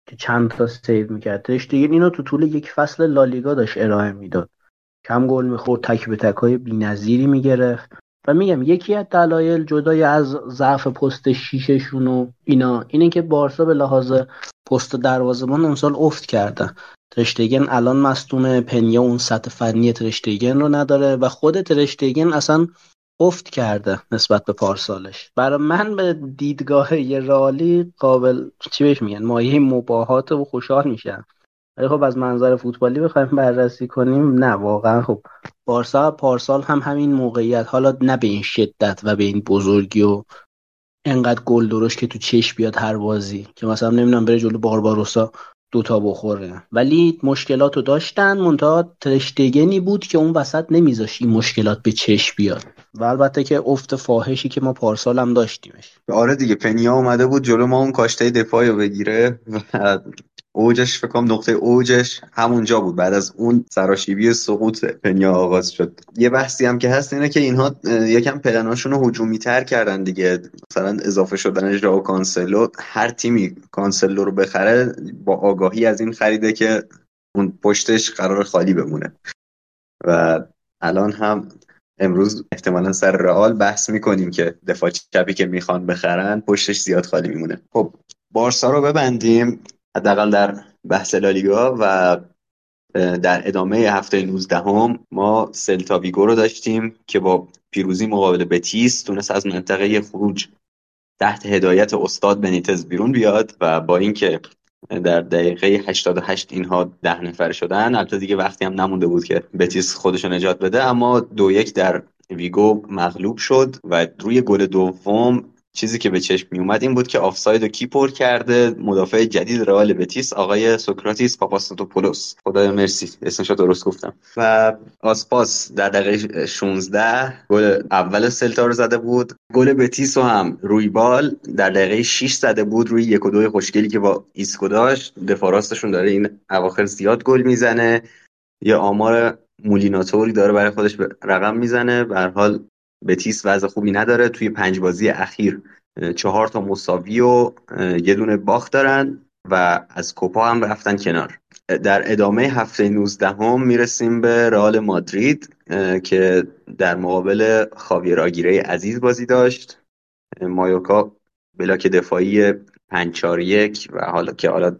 که چند تا save می‌کرد. دیگه اینو تو طول یک فصل لالیگا داشت ارائه می‌داد. کم گل می‌خورد تک به تک های بی‌نظیری می‌گرفت. و میگم یکی از دلایل جدای از ضعف پست شیششون و اینا اینه که بارسا به لحاظ پست دروازه‌بان امسال افت کرده ترشتگن الان مصدوم پنیا اون سطح فنی ترشتگن رو نداره و خود ترشتگن اصلا افت کرده نسبت به پارسالش. برای من به دیدگاه یه رالی قابل چی بهش میگن؟ مایه مباهات و خوشحال میشن ولی خب از منظر فوتبالی بخوایم بررسی کنیم نه واقعا خب بارسا پارسال هم همین موقعیت. حالا نه به این شدت و به این بزرگی و انقدر گل درشت که تو چش بیاد هر بازی که مثلا نمی‌دونم بره جلو بارباروسا. دوتا بخوره. ولی مشکلات رو داشتن منتها ترشتگنی بود که اون وسط نمیذاشت این مشکلات به چش بیاد. و البته که افت فاحشی که ما پارسال هم داشتیمش. آره دیگه پنیا اومده بود جلو ما اون کاشته دفاعی رو بگیره اوجش فکر کنم نقطه اوجش همونجا بود. بعد از اون سراشیبی سقوط پنیا آغاز شد. یه بحثی هم که هست اینه که اینها یکم پلناشون رو هجومی تر کردن دیگه. مثلا اضافه شدن ژائو کانسلو هر تیمی کانسلو رو بخره با آگاهی از این خریده که اون پشتش قراره خالی بمونه. و الان هم امروز احتمالا سر رئال بحث می‌کنیم که دفاع چپی که می‌خوان بخرن پشتش زیاد خالی میمونه. خب بارسا رو ببندیم. حداقل در بحث لالیگا و در ادامه هفته 19 هم ما سلتاویگو رو داشتیم که با پیروزی مقابل بتیس تونست از منطقه خروج تحت هدایت استاد بنیتز بیرون بیاد و با اینکه در دقیقه 88 اینها ده نفر شدن البته دیگه وقتی هم نمونده بود که بتیس خودشو نجات بده اما دو یک در ویگو مغلوب شد و روی گل دوم چیزی که به چشم می اومد این بود که آفساید رو کی کرده؟ مدافع جدید رئال بتیس آقای سوکراتیس پاپاستوپولوس خدایا مرسی. اسمش درست گفتم. و آسپاس در دقیقه 16 گل اول سلتا رو زده بود. گل بتیس رو هم رویبال در دقیقه 6 زده بود روی یک و دو خوشگلی که با ایسکو داشت. دفاع راستشون داره این اواخر زیاد گل می‌زنه. یه آمار مولیناتوری داره برای خودش رقم می‌زنه. به حال بتیس وضع خوبی نداره. توی پنج بازی اخیر چهار تا مساوی و یه دونه باخت دارن و از کوپا هم رفتن کنار. در ادامه هفته 19 هم می‌رسیم به رئال مادرید که در مقابل خاویر آگیره عزیز بازی داشت. مایوکا بلاک دفاعی 5 4 1 و حالا که حالا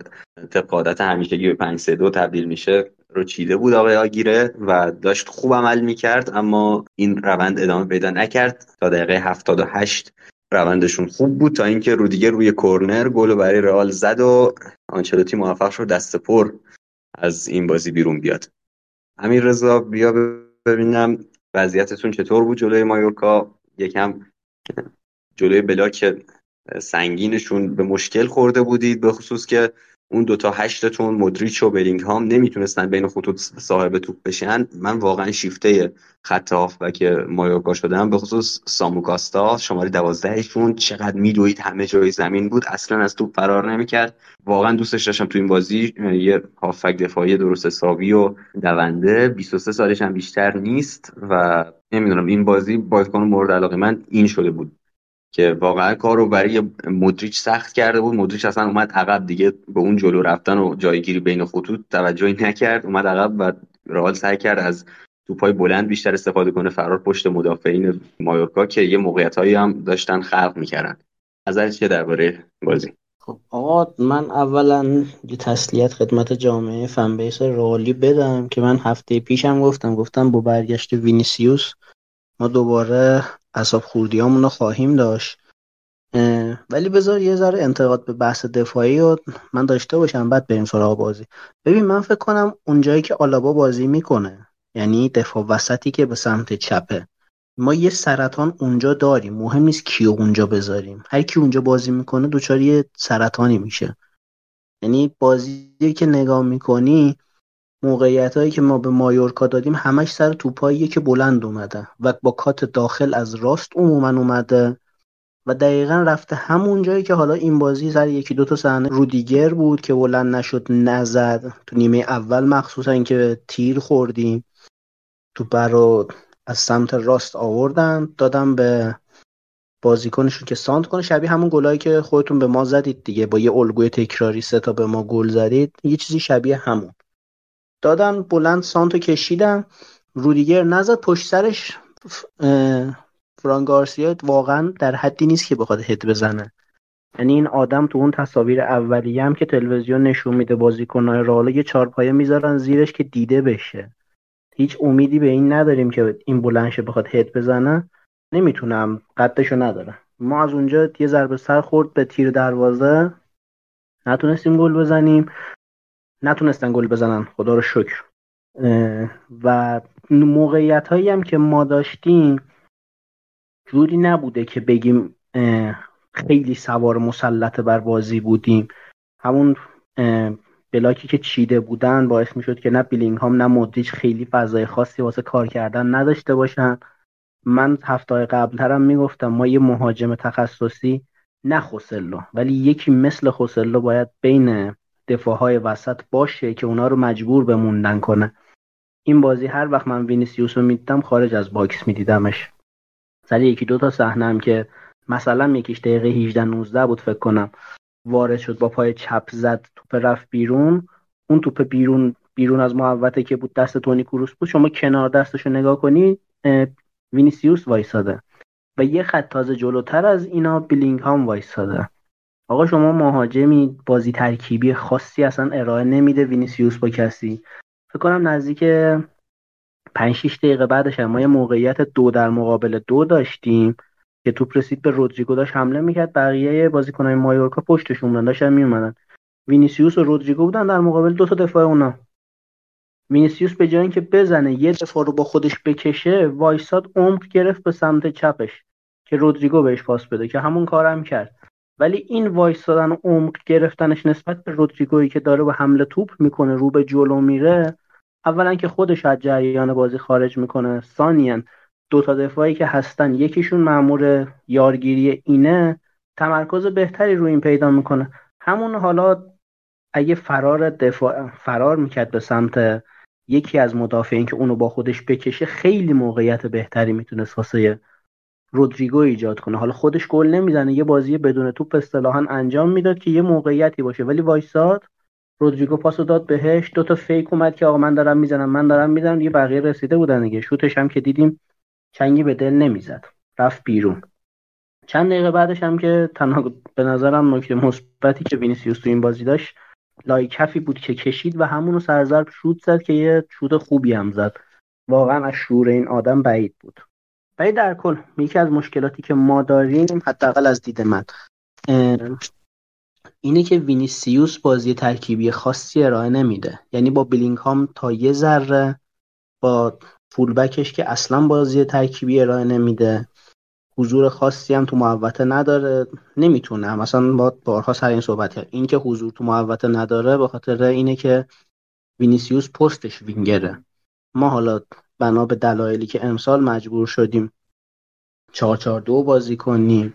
طبق عادت همیشگی به 5 3 2 تبدیل میشه. رو چیده بود آقای آگیره و داشت خوب عمل می‌کرد اما این روند ادامه پیدا نکرد. تا دقیقه 78 روندشون خوب بود تا اینکه رودیگر روی کرنر گل برای رئال زد و آنچلوتی موفق شد دست پر از این بازی بیرون بیاد. امیر رضا بیا ببینم وضعیتتون چطور بود جلوی مایورکا؟ یکم جلوی بلاک سنگینشون به مشکل خورده بودید به خصوص که اون دوتا هشتتون مدریچ و بلینگهام نمی‌تونستن بین خطوط صاحب توپ بشن. من واقعا شیفته خط که مایورکا شدم. به خصوص ساموکاستا شماره دوازدهشون. چقدر میدوید همه جای زمین بود. اصلا از توپ فرار نمی‌کرد. واقعا دوستش داشتم تو این بازی یه هافک دفاعی درست حسابی و دونده. 23 سالش هم بیشتر نیست و نمی‌دونم این بازی بازیکن مورد علاقه من این شده بود. که واقعا کار رو برای مدریچ سخت کرده بود. مدریچ اصلا اومد عقب دیگه به اون جلو رفتن و جایگیری بین خطوط توجهی نکرد. اومد عقب و رئال سعی کرد از توپای بلند بیشتر استفاده کنه. فرار پشت مدافعین مایورکا که یه موقعیت هایی هم داشتن خلق می‌کردن. نظر چیه درباره بازی؟ خب آقا من اولا یه تسلیت خدمت جامعه فنبیس رئالی بدم که من هفته پیشم گفتم. گفتم با برگشت وینیسیوس ما دوباره اصاب خوردیامون رو خواهیم داشت. ولی بذار یه ذره انتقاد به بحث دفاعی رو من داشته باشم بعد بریم سراغ بازی. ببین من فکر کنم اونجایی که آلابا بازی می‌کنه یعنی دفاع وسطی که به سمت چپه ما یه سرطان اونجا داریم. مهم نیست کیو اونجا بذاریم. هر کی اونجا بازی می‌کنه دوچاری سرطانی میشه. یعنی بازی که نگاه می‌کنی موقعیت هایی که ما به مایورکا دادیم همش سر توپاییه که بلند اومده و با کات داخل از راست عموما اومده و دقیقا رفته همون جایی که حالا این بازی سر یکی دوتا صحنه رودیگر بود که بلند نشد نزد. تو نیمه اول مخصوصا اینکه تیر خوردیم. تو برو از سمت راست آوردن. دادم به بازیکنشون که سانت کنه. شبیه همون گلایی که خودتون به ما زدید دیگه. با یه الگوی تکراری سه تا به ما گل زدید. یه چیزی شبیه همون. دادن بلند سانتو کشیدن. رودیگر نزد پشت سرش فران گارسیا واقعا در حدی نیست که بخواد هد بزنه. یعنی این آدم تو اون تصاویر اولیه هم که تلویزیون نشون میده بازیکن‌های رئال یه چارپایه می‌ذارن زیرش که دیده بشه. هیچ امیدی به این نداریم که این بلندشه بخواد هد بزنه. نمی‌تونم. قدشو نداره ما از اونجا یه ضربه سر خورد به تیر دروازه. نتونستیم گل بزنیم. نتونستن گل بزنن. خدا رو شکر. و موقعیت هایی هم که ما داشتیم جوری نبوده که بگیم خیلی سوار مسلط بر بازی بودیم. همون بلاکی که چیده بودن باعث می شد که نه بیلینگ هم نه مدریچ خیلی فضای خاصی واسه کار کردن نداشته باشن. من هفته قبلترم می‌گفتم ما یه مهاجم تخصصی نه خوسلو. ولی یکی مثل خوسلو باید بین دفاعهای وسط باشه که اونا رو مجبور به موندن کنه. این بازی هر وقت من وینیسیوس رو می‌دیدم خارج از box میدیدمش. سر یکی دو تا صحنه که مثلا یکیش دقیقه 18 19 بود فکر کنم وارد شد با پای چپ زد توپ رفت بیرون. اون توپ بیرون بیرون از محوطه که بود دست تونی کروس بود. شما کنار دستش رو نگاه کنی وینیسیوس وایساده. و یه خط تازه جلوتر از اینا بلینگهام وایساده. آقا شما مهاجمی بازی ترکیبی خاصی اصلا ارائه نمیده وینیسیوس با کسی. فکر کنم نزدیک 5 6 دقیقه بعدش ما یه موقعیت دو در مقابل دو داشتیم که توپ رسید به رودریگو داشت حمله می‌کرد. بقیه بازیکنای مایورکا پشتشون بودن داشتن میومدن وینیسیوس و رودریگو بودن در مقابل دو تا دفاع اونا. وینیسیوس به جای اینکه بزنه یه دفاع رو با خودش بکشه وایساد عمق گرفت به سمت چپش که رودریگو بهش پاس بده که همون کارم کرد. ولی این وایستادن و عمق گرفتنش نسبت به رودریگویی که داره به حمله توپ می‌کنه رو به جلو میره اولا که خودش از جریان بازی خارج می‌کنه ثانیا دو تا دفاعی که هستن یکیشون مامور یارگیری اینه تمرکز بهتری رو این پیدا می‌کنه. همون حالا اگه فرار دفاع فرار می‌کرد به سمت یکی از مدافعین که اونو با خودش بکشه خیلی موقعیت بهتری می‌تونست واسه رودریگو ایجاد کنه. حالا خودش گل نمی‌زنه یه بازی بدون توپ اصطلاحا انجام می‌داد که یه موقعیتی باشه. ولی وایساد رودریگو پاسو داد بهش. دو تا فیک اومد که آقا من دارم می‌زنم من دارم می‌زنم. یه بقیه رسیده بودن دیگه. شوتش هم که دیدیم چنگی به دل نمی‌زد. رفت بیرون. چند دقیقه بعدش هم که تنها به نظرم نکته مثبتی که وینیسیوس تو این بازی داشت لایی کفی بود که کشید و همونو سر ضرب شوت زد که یه شوت خوبی هم زد. واقعا از شوت این آدم بعید بود. ولی در کل یکی از مشکلاتی که ما داریم حداقل از دید من اینه که وینیسیوس بازی ترکیبی خاصی ارائه نمیده. یعنی با بلینگهام تا یه ذره با فولبکش که اصلا بازی ترکیبی ارائه نمیده حضور خاصی هم تو محوطه نداره نمی‌تونه. مثلا ما بارها سر این صحبت کرد. این که حضور تو محوطه نداره به خاطر اینه که وینیسیوس پستش وینگره. ما حالا بنا به دلایلی که امسال مجبور شدیم 442 بازی کنیم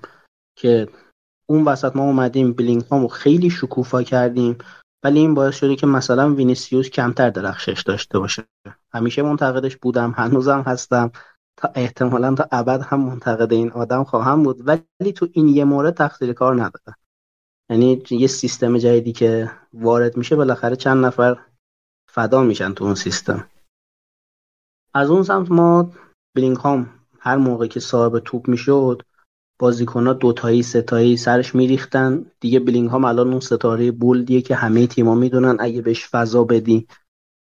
که اون وسط ما اومدیم بلینگهامو خیلی شکوفا کردیم ولی این باعث شده که مثلا وینیسیوس کمتر درخشش داشته باشه. همیشه منتقدش بودم هنوزم هستم. تا احتمالا تا ابد هم منتقد این آدم خواهم بود ولی تو این یه مورد تقصیر کار نداره یعنی یه سیستم جدیدی که وارد میشه بالاخره چند نفر فدا میشن تو اون سیستم. از اون سمت ما بلینگهام هر موقع که صاحب توپ می‌شد بازیکنها دوتایی ستایی سرش میریختن. دیگه بلینگهام الان اون ستاره بولدیه که همه تیما می‌دونن اگه بهش فضا بدی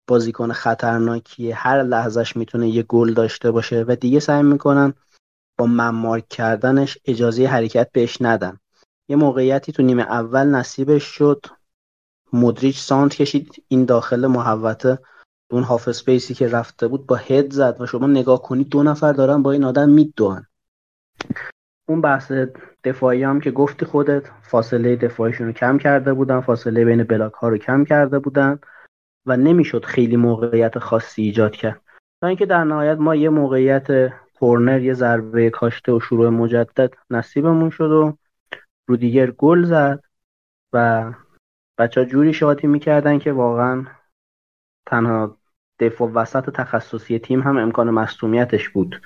بازیکن خطرناکیه هر لحظهش می‌تونه یه گل داشته باشه و دیگه سعی می‌کنن با ممارک کردنش اجازه حرکت بهش ندن. یه موقعیتی تو نیمه اول نصیبش شد. مدریچ سانت کشید. این داخل محوطه. اون هاف اسپیسی که رفته بود با هد زد و شما نگاه کنید دو نفر دارن با این آدم میدوان. اون بحث دفاعی هم که گفتی خودت فاصله دفاعیشون رو کم کرده بودن فاصله بین بلاک ها رو کم کرده بودن و نمی‌شد خیلی موقعیت خاصی ایجاد کرد. تا اینکه در نهایت ما یه موقعیت کورنر یه ضربه کاشته و شروع مجدد نصیبمون شد و رودیگر گل زد و بچه ها جوری شادی می‌کردن که واقعا تنها دفاع وسط تخصصی تیم هم امکان مصومیتش بود.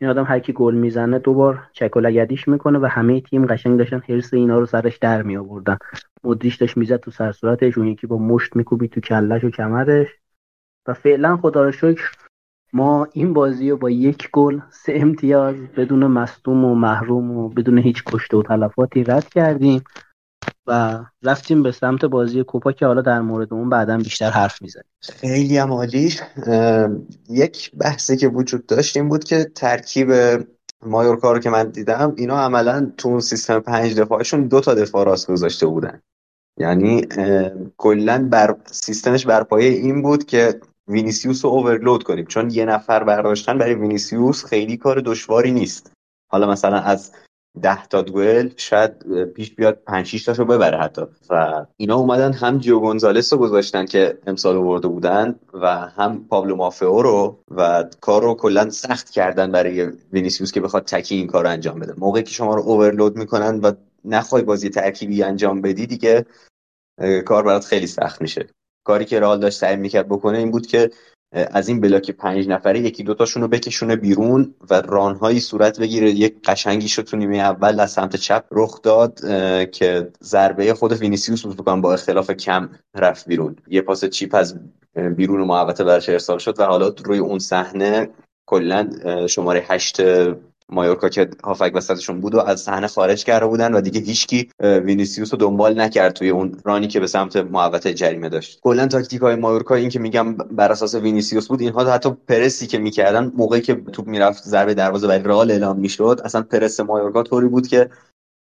این آدم هر کی گل می‌زنه دوبار چک و لگدیش می‌کنه و همه تیم قشنگ داشتن حرس اینا رو سرش در می آوردن مدریش داشت می‌زد تو سر صورتش اون یکی با مشت میکوبید تو کلش و کمرش. و فعلا خدا رو شکر ما این بازی رو با یک گل سه امتیاز بدون مصدوم و محروم و بدون هیچ کشته و تلفاتی رد کردیم. و رفتیم به سمت بازی کوپا که حالا در مورد اون بعدا بیشتر حرف می‌زنیم. خیلی هم عالی. یک بحثی که وجود داشت این بود که ترکیب مایورکا رو که من دیدم اینا عملا تو اون سیستم پنج دفاعشون دو تا دفاع راست گذاشته بودن. یعنی کلا بر سیستمش بر پایه این بود که وینیسیوس رو overload کنیم. چون یه نفر برداشتن برای وینیسیوس خیلی کار دشواری نیست. حالا مثلا از ده تا دوئل شاید پیش بیاد 5 6 تاشو ببره حتی. و اینا اومدن هم جیو گونزالس رو گذاشتن که امسال آورده بودن و هم پابلو مافئو رو و کار رو کلا سخت کردن برای وینیسیوس که بخواد تکی این کار رو انجام بده. موقعی که شما رو overload می‌کنن و نخوای بازی ترکیبی انجام بدی دیگه کار برات خیلی سخت میشه. کاری که رئال داشت سعی می‌کرد بکنه این بود که از این block پنج نفره یکی دوتاشون رو بکشونه بیرون و run هایی صورت بگیره. یک قشنگی شد تو نیمه اول از سمت چپ رخ داد که ضربه خود وینیسیوس بود با اختلاف کم رفت بیرون. یه پاس chip از بیرون محوطه برش ارسال شد و حالا روی اون صحنه کلا شماره هشت مایورکا که هافک وسطشون بود و از صحنه خارج کرده بودن و دیگه هیچکی وینیسیوس رو دنبال نکرد توی اون run ی که به سمت محوطه جریمه داشت. کلا تاکتیک های مایورکا این که میگم بر اساس وینیسیوس بود اینها حتی پرسی که می‌کردن موقعی که توپ می‌رفت ضربه دروازه برای رئال اعلام می‌شد اصلا پرس مایورکا طوری بود که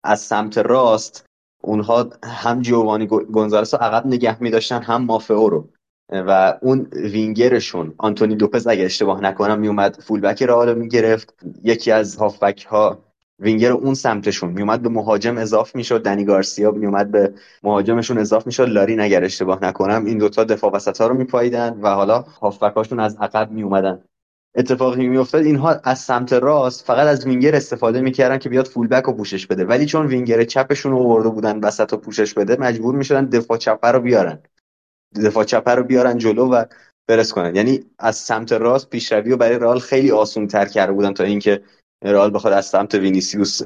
از سمت راست اونها هم جیوانی گونزالس رو عقب نگه میداشتن هم مافئو رو. و اون وینگرشون آنتونی دوپز اگه اشتباه نکنم میومد فولبک رئال می‌گرفت. یکی از هافبک ها وینگر اون سمتشون میومد به مهاجم اضاف می‌شد. دنی گارسیا میومد به مهاجمشون اضاف می‌شد. لارین اگر اشتباه نکنم این دوتا دفاع وسط ها رو میپاییدن و حالا هافبکاشون از عقب میومدن. اتفاقی میافتاد اینها از سمت راست فقط از وینگر استفاده می‌کردن که بیاد فولبک رو پوشش بده. ولی چون وینگر چپشون رو آورده بودن وسط و پوشش بده مجبور می‌شدن دفاع چپه رو بیارن. دفاع چپه رو بیارن جلو و برس کنن. یعنی از سمت راست پیشروی و برای رئال خیلی آسون تر کرده بودن تا اینکه رئال بخواد از سمت وینیسیوس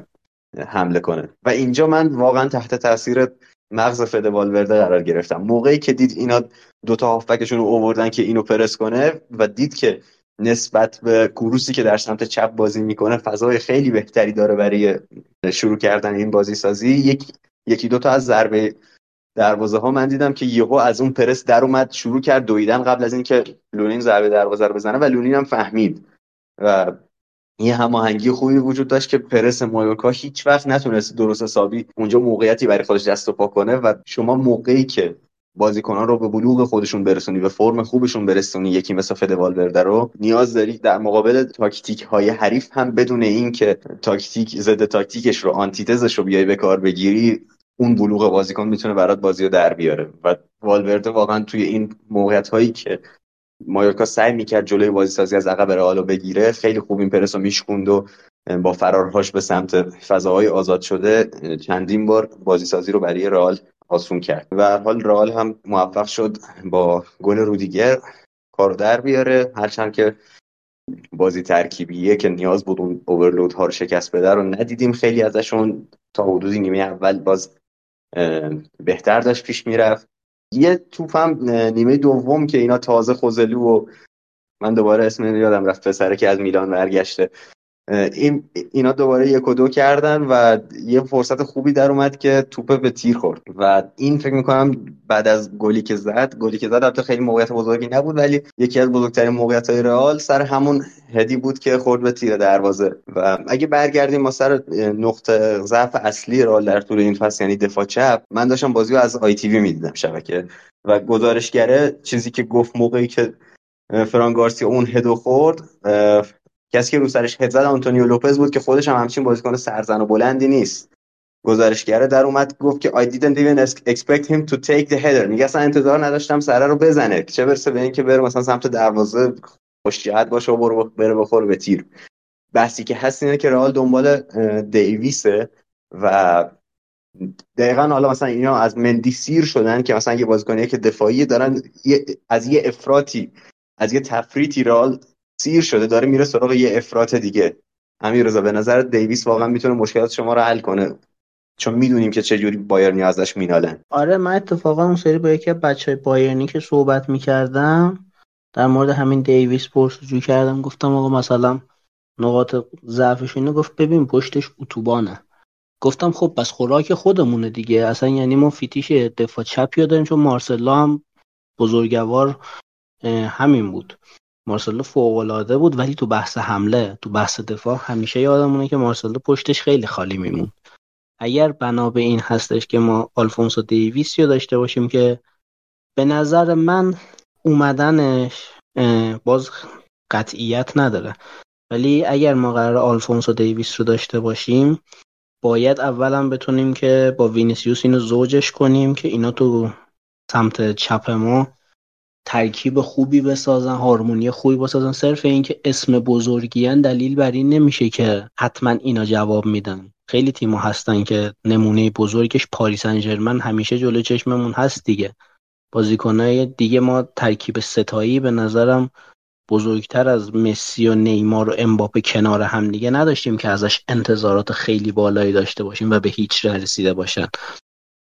حمله کنه. و اینجا من واقعا تحت تاثیر مغز فد والورده قرار گرفتم. موقعی که دید اینا دوتا هافبکشون رو آوردن که اینو پرس کنه و دید که نسبت به کروسی که در سمت چپ بازی می‌کنه فضای خیلی بهتری داره برای شروع کردن این بازی سازی یک یکی دو تا از ضربه دروازه ها من دیدم که یهو از اون پرس در اومد شروع کرد دویدن قبل از اینکه لونین ضربه دروازه رو بزنه و لونین هم فهمید. و یه هماهنگی خوبی وجود داشت که پرس مایورکا هیچ وقت نتونست درست حسابی اونجا موقعیتی برای خودش دست و پا کنه و شما موقعی که بازیکنان رو به بلوغ خودشون برسونی به فرم خوبشون برسونی یکی مثل فده والورده رو نیاز داری در مقابل تاکتیک های حریف هم بدون اینکه تاکتیک ضد تاکتیکش رو آنتیتزش رو بیای به کار بگیری اون بلوغ بازیکن می‌تونه برات بازی رو در بیاره. و والورده واقعا توی این موقعیت هایی که مایورکا سعی می‌کرد جلوی بازی سازی از عقب رئالو بگیره خیلی خوب این پرس رو میشکوند و با فرارهاش به سمت فضاهای آزاد شده چندین بار بازی سازی رو برای رئال آسون کرد. و حال رئال هم موفق شد با گل رودیگر کار در بیاره. هرچند که بازی ترکیبیه که نیاز بود اون اوورلود ها رو شکست بده رو ندیدیم خیلی ازشون. تا حدودی نیمه اول باز بهتر داشت پیش می‌رفت. یه توپ هم نیمه دوم که اینا تازه خوزلو و من دوباره اسم یادم رفت پسره که از میلان برگشته. این اینا دوباره یک و دو کردن و یه فرصت خوبی در اومد که توپ به تیر خورد. و این فکر می‌کنم بعد از گلی که زد گلی که زد البته خیلی موقعیت بزرگی نبود ولی یکی از بزرگترین موقعیت های رئال سر همون هدی بود که خورد به تیر دروازه. و اگه برگردیم ما سر نقطه ضعف اصلی رئال در طول این فصل یعنی دفاع چپ من داشتم بازی رو از آی تی وی می‌دیدم شبکه. و گزارشگره چیزی که گفت موقعی که فران گارسیا اون هدو خورد کسی که رو سرش هد زد آنتونیو لوپز بود که خودش هم همچین بازیکن سرزن و بلندی نیست. گزارشگره در اومد گفت که I didn't even expect him to take the header. میگه اصلا انتظار نداشتم سره رو بزنه. چه برسه به اینکه بره مثلا سمت دروازه خوشجهت باشه و بره بخوره به تیر. بحثی که هست اینه که رئال دنبال دیویسه و دقیقا حالا مثلا اینا از مندی سیر شدن که مثلا یه بازیکنی که دفاعی دارن از یه افراطی از یه تفریطی رئال سیر شده داره میره سراغ یه افراط دیگه. امیر رضا به نظر دیویس واقعا می‌تونه مشکلات شما رو حل کنه؟ چون می‌دونیم که چجوری بایرنی ازش مینالن آره من اتفاقا اون سری با یکی از بچه های بایرنی که صحبت می‌کردم در مورد همین دیویس پرسجو کردم. گفتم آقا مثلا نقاط ضعفش اینو گفت ببین پشتش اتوبانه. گفتم خب بس خوراک خودمونه دیگه. اصلا یعنی ما فیتیش دفاع چپی داریم چون مارسلا هم بزرگوار همین بود. مارسلو فوق بود ولی تو بحث حمله تو بحث دفاع همیشه یادمونه که مارسلو پشتش خیلی خالی میمون اگر بنا به این هستش که ما آلفونسو دیویس رو داشته باشیم که به نظر من اومدنش باز قطعیت نداره. ولی اگر ما قرار آلفونسو دیویس رو داشته باشیم باید اولا بتونیم که با وینیسیوس اینو زوجش کنیم که اینا تو سمت چپ ما ترکیب خوبی بسازن هارمونی خوبی بسازن. صرف اینکه اسم بزرگیان دلیل بر این نمیشه که حتما اینا جواب میدن. خیلی تیما هستن که نمونه بزرگش پاری سن ژرمن همیشه جلو چشممون هست دیگه. بازیکنای دیگه ما ترکیب سه‌تایی به نظرم بزرگتر از مسی و نیمار و امباپه کنار هم دیگه نداشتیم که ازش انتظارات خیلی بالایی داشته باشیم و به هیچ رسیده باشن.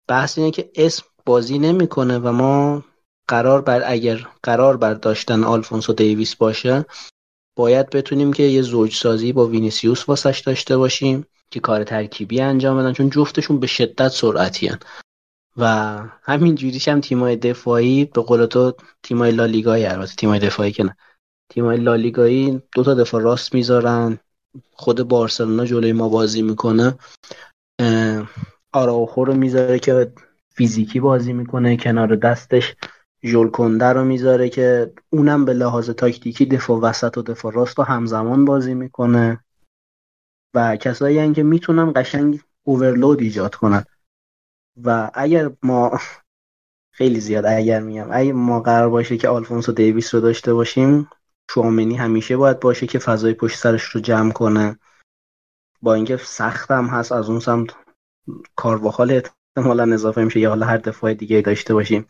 بحث اینه که اسم بازی نمی‌کنه و ما قرار بر اگر قرار بر داشتن آلفونسو دیویس باشه باید بتونیم که یه زوج سازی با وینیسیوس واسش داشته باشیم که کار ترکیبی انجام بدن چون جفتشون به شدت سرعتی هن. و همین جوریش هم تیمای دفاعی به قول تو تیمای لالیگایی البته تیمای دفاعی که نه تیمای لالیگایی دو تا دفاع راست می‌ذارن خود بارسلونا جلوی ما بازی می‌کنه آراوخو رو می‌ذاره که فیزیکی بازی می‌کنه کنار دستش ژول کنده رو می‌ذاره که اونم به لحاظ تاکتیکی دفاع وسط و دفاع راست و همزمان بازی می‌کنه. و کسایی که می‌تونن قشنگ اوورلود ایجاد کنن. و اگر ما خیلی زیاد اگر میگم اگر ما قرار باشه که آلفونسو دیویس رو داشته باشیم شوامنی همیشه باید باشه که فضای پشت سرش رو جمع کنه. با اینکه سخت هم هست از اون سمت کارواخال احتمالا اضافه میشه یا حالا هر دفاع دیگه داشته باشیم.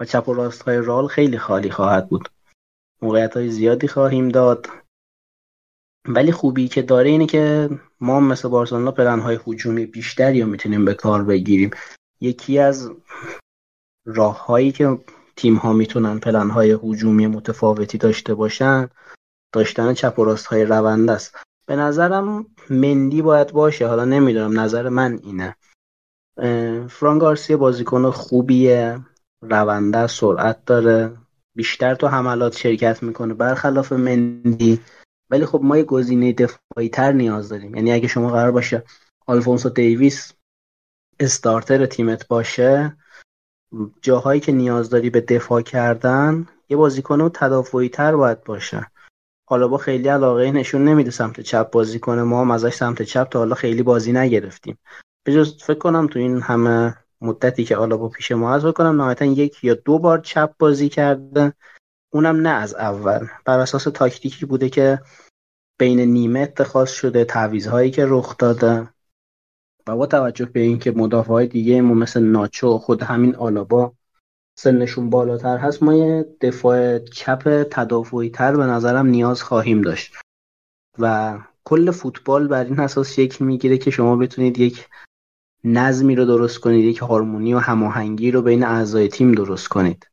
و چپ و راست های رال خیلی خالی خواهد بود. موقعیت های زیادی خواهیم داد. ولی خوبی که داره اینه که ما مثل بارسلونا پلن های هجومی بیشتری رو می‌تونیم به کار بگیریم. یکی از راه هایی که تیم ها می‌تونن پلن های هجومی متفاوتی داشته باشن داشتن چپ و راست های رونده است. به نظرم مندی باید باشه. حالا نمی‌دونم نظر من اینه. فرانگارسی بازیکن خوبیه. رونده سرعت داره. بیشتر تو حملات شرکت می‌کنه برخلاف مندی. ولی خب ما یه گزینه دفاعی تر نیاز داریم. یعنی اگه شما قرار باشه آلفونسو دیویس استارتر تیمت باشه جاهایی که نیاز داری به دفاع کردن یه بازیکن تدافعی تر باید باشه. حالا با خیلی علاقه نشون نمیده سمت چپ بازی کنه. ما هم ازش سمت چپ تا حالا خیلی بازی نگرفتیم. به جز فکر کنم تو این همه مدتی که با پیش ما هست کنم نهایتا یک یا دو بار چپ بازی کرده اونم نه از اول. بر اساس تاکتیکی بوده که بین نیمه اتخاذ شده تعویضهایی که رخ داده. و با توجه به اینکه مدافع های دیگه ما مثل ناچو خود همین آلابا سنشون بالاتر هست ما یه دفاع چپ تدافعی تر به نظرم نیاز خواهیم داشت. و کل فوتبال بر این اساس شکل می‌گیره که شما بتونید یک نظمی رو درست کنید یک هارمونی و هماهنگی رو بین اعضای تیم درست کنید.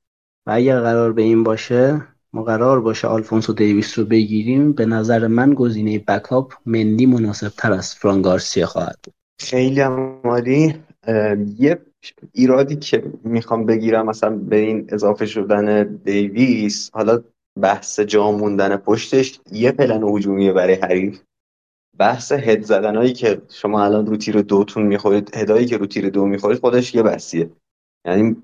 و اگر قرار به این باشه ما قرار باشه آلفونسو دیویس رو بگیریم به نظر من گزینه بکاپ مندی مناسب تر از فرانگارسیا خواهد بود. خیلی عالی. یه ایرادی که می‌خوام بگیرم مثلا به این اضافه شدن دیویس حالا بحث جا موندن پشتش یه پلن هجومیه برای حریف. بحث هد زدنهایی که شما الان رو تیر دوتون می‌خورید هدایی که رو تیر دو می‌خورید خودش یه بحثیه. یعنی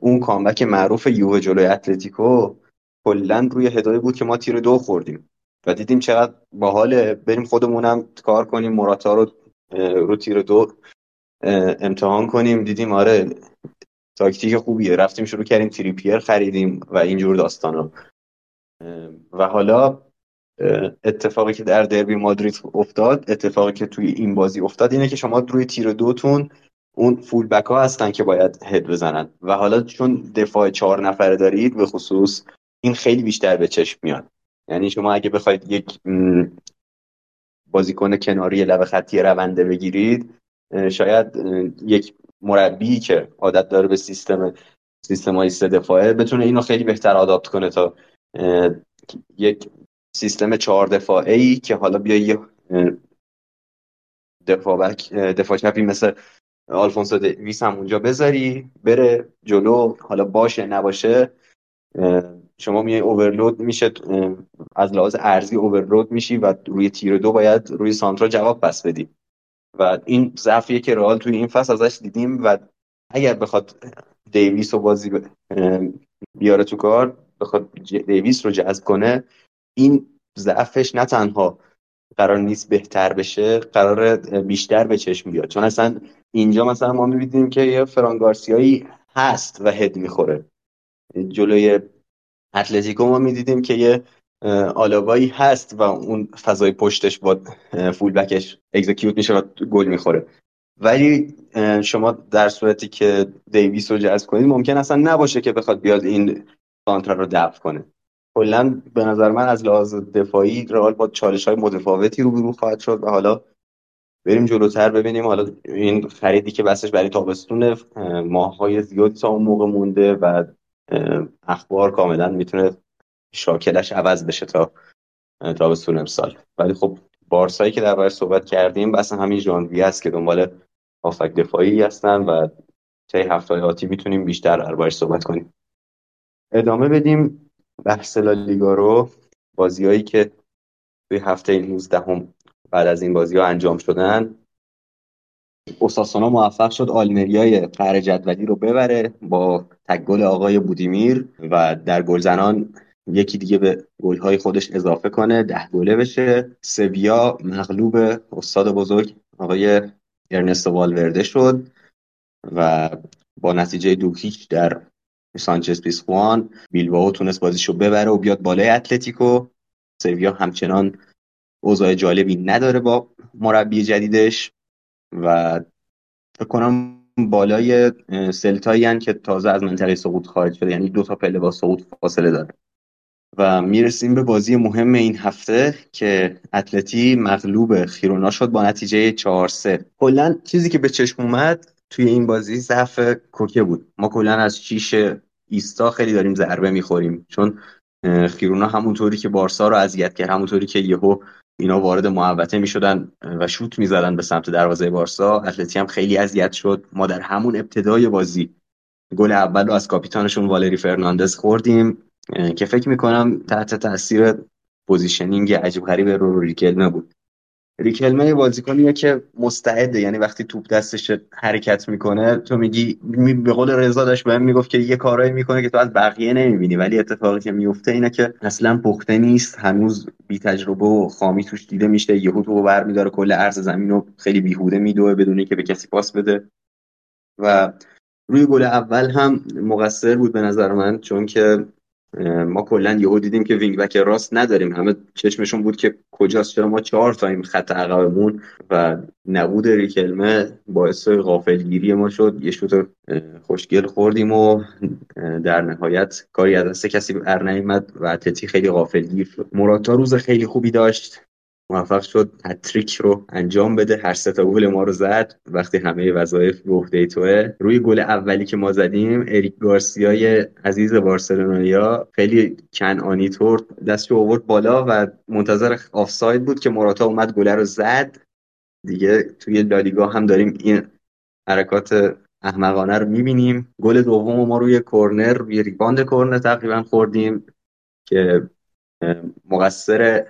اون کامبک معروف یووه جلوی اتلتیکو کلا روی هدایی بود که ما تیر دو خوردیم و دیدیم چقدر باحاله. بریم خودمونم کار کنیم مراتا رو رو تیر دو امتحان کنیم. دیدیم آره تاکتیک خوبیه. رفتیم شروع کردیم تریپیر خریدیم و اینجور داستان رو و حالا اتفاقی که در دربی مادرید افتاد اتفاقی که توی این بازی افتاد اینه که شما روی تیر دوتون اون فول بک ها هستن که باید هد بزنن. و حالا چون دفاع چهار نفره دارید به خصوص این خیلی بیشتر به چشم میاد. یعنی شما اگه بخواید یک بازیکن کناری لب خطی رونده بگیرید شاید یک مربی که عادت داره به سیستم سیستم های سه دفاعه بتونه اینو خیلی بهتر آداپت کنه تا یک سیستم چهار دفاعه ای که حالا بیا یه دفاع دفاع چپی مثل آلفونسو ویس هم اونجا بذاری بره جلو حالا باشه نباشه شما میای اوورلود میشه از لحاظ ارزی اوورلود میشی و روی تیر دو باید روی سانترا جواب پس بدی. و این ضعفیه که رئال توی این فصل ازش دیدیم و اگر بخواد دیویس رو بازی بیاره تو کار بخواد دیویس رو جذب کنه این ضعفش نه تنها قرار نیست بهتر بشه قرار بیشتر به چشم بیاد. چون اصلا اینجا مثلا ما می‌بینیم که یه فرانگارسیایی هست و هد می‌خوره. جلوی اتلتیکو ما می‌دیدیم که یه آلابایی هست و اون فضای پشتش با فول بکش اگزیکیوت میشه و گل می‌خوره. ولی شما در صورتی که دیویس رو جذب کنید ممکن اصلا نباشه که بخواد بیاد این سانترا رو دفع کنه. کلا به نظر من از لحاظ دفاعی رئال با چالش های متفاوتی روبرو خواهد شد و حالا بریم جلوتر ببینیم. حالا این خریدی که بسش برای تابستون ماه های زیادی تا اون موقع مونده و اخبار کاملا می‌تونه شاکلش عوض بشه تا تابستون امسال. ولی خب بارسایی که در صحبت کردیم بس همین ژانویه است که دنبال آفک دفاعی هستن و طی هفته آتی می‌تونیم بیشتر دربارش صحبت کنیم. ادامه بدیم. بحث لالیگا رو بازیایی که توی هفته 19 هم بعد از این بازی ها انجام شدن. اوساسونا موفق شد آلمریای قهر جدولی رو ببره با تک گل آقای بودیمیر و در گلزنان یکی دیگه به گلهای خودش اضافه کنه ده گله بشه. سویا مغلوب استاد بزرگ آقای ارنستو والورده شد و با نتیجه دو در سانچز پیسخوان بیلباو تونست بازیشو ببره و بیاد بالای اتلتیکو. سویا همچنان اوضاع جالبی نداره با مربی جدیدش و فکر کنم بالای سلتایی که تازه از منطقه سقوط خارج شده یعنی دو تا پله با سقوط فاصله داره. و می‌رسیم به بازی مهم این هفته که اتلتی مغلوب خیرونا شد با نتیجه 4 3 کلا چیزی که به چشم اومد توی این بازی ضعف کوکه بود. ما کلا از شیش ایستا خیلی داریم ضربه می‌خوریم. چون خیرونا همونطوری که بارسا رو اذیت کرد همونطوری که یهو اینا وارد محوطه می‌شدن و شوت می‌زدن به سمت دروازه بارسا. اتلتی هم خیلی اذیت شد. ما در همون ابتدای بازی گل اول رو از کاپیتانشون والری فرناندز خوردیم که فکر می‌کنم تحت تاثیر positioning عجیب غریب رو ریکلمه بود ریکلمه بازیکنیه که مستعده یعنی وقتی توپ دستش حرکت می‌کنه تو میگی به قول رضا داشت بهم می‌گفت که یه کارایی می‌کنه که تو از بقیه نمی‌بینی ولی اتفاقی که میفته اینه که اصلا پخته نیست هنوز بی تجربه و خامی توش دیده میشه یهو تو برمیداره کل عرض زمین رو خیلی بیهوده میدوه بدون که به کسی پاس بده. و روی گل اول هم مقصر بود به نظر من چون که ما کلا یهو دیدیم که وینگ بک راست نداریم. همه چشمشون بود که کجاست چرا ما چهار تاییم خط عقبمون و نبود ریکلمه باعث غافلگیری ما شد. یه شوت خوشگل خوردیم و در نهایت کاری از دست کسی بر و تتی خیلی غافلگیر شد. مراتا روز خیلی خوبی داشت. موفق شد هت‌تریک رو انجام بده. هر سه تا گل ما رو زد. وقتی همه وظایف به عهده توه. روی گل اولی که ما زدیم اریک گارسیای عزیز بارسلونیا خیلی کنعانی طور دستشو آورد بالا و منتظر آفساید بود که موراتا اومد گل رو زد. دیگه توی لالیگا هم داریم این حرکات احمقانه رو می‌بینیم. گل دوم ما روی کورنر روی ریباند کورنر تقریبا خوردیم که مقصر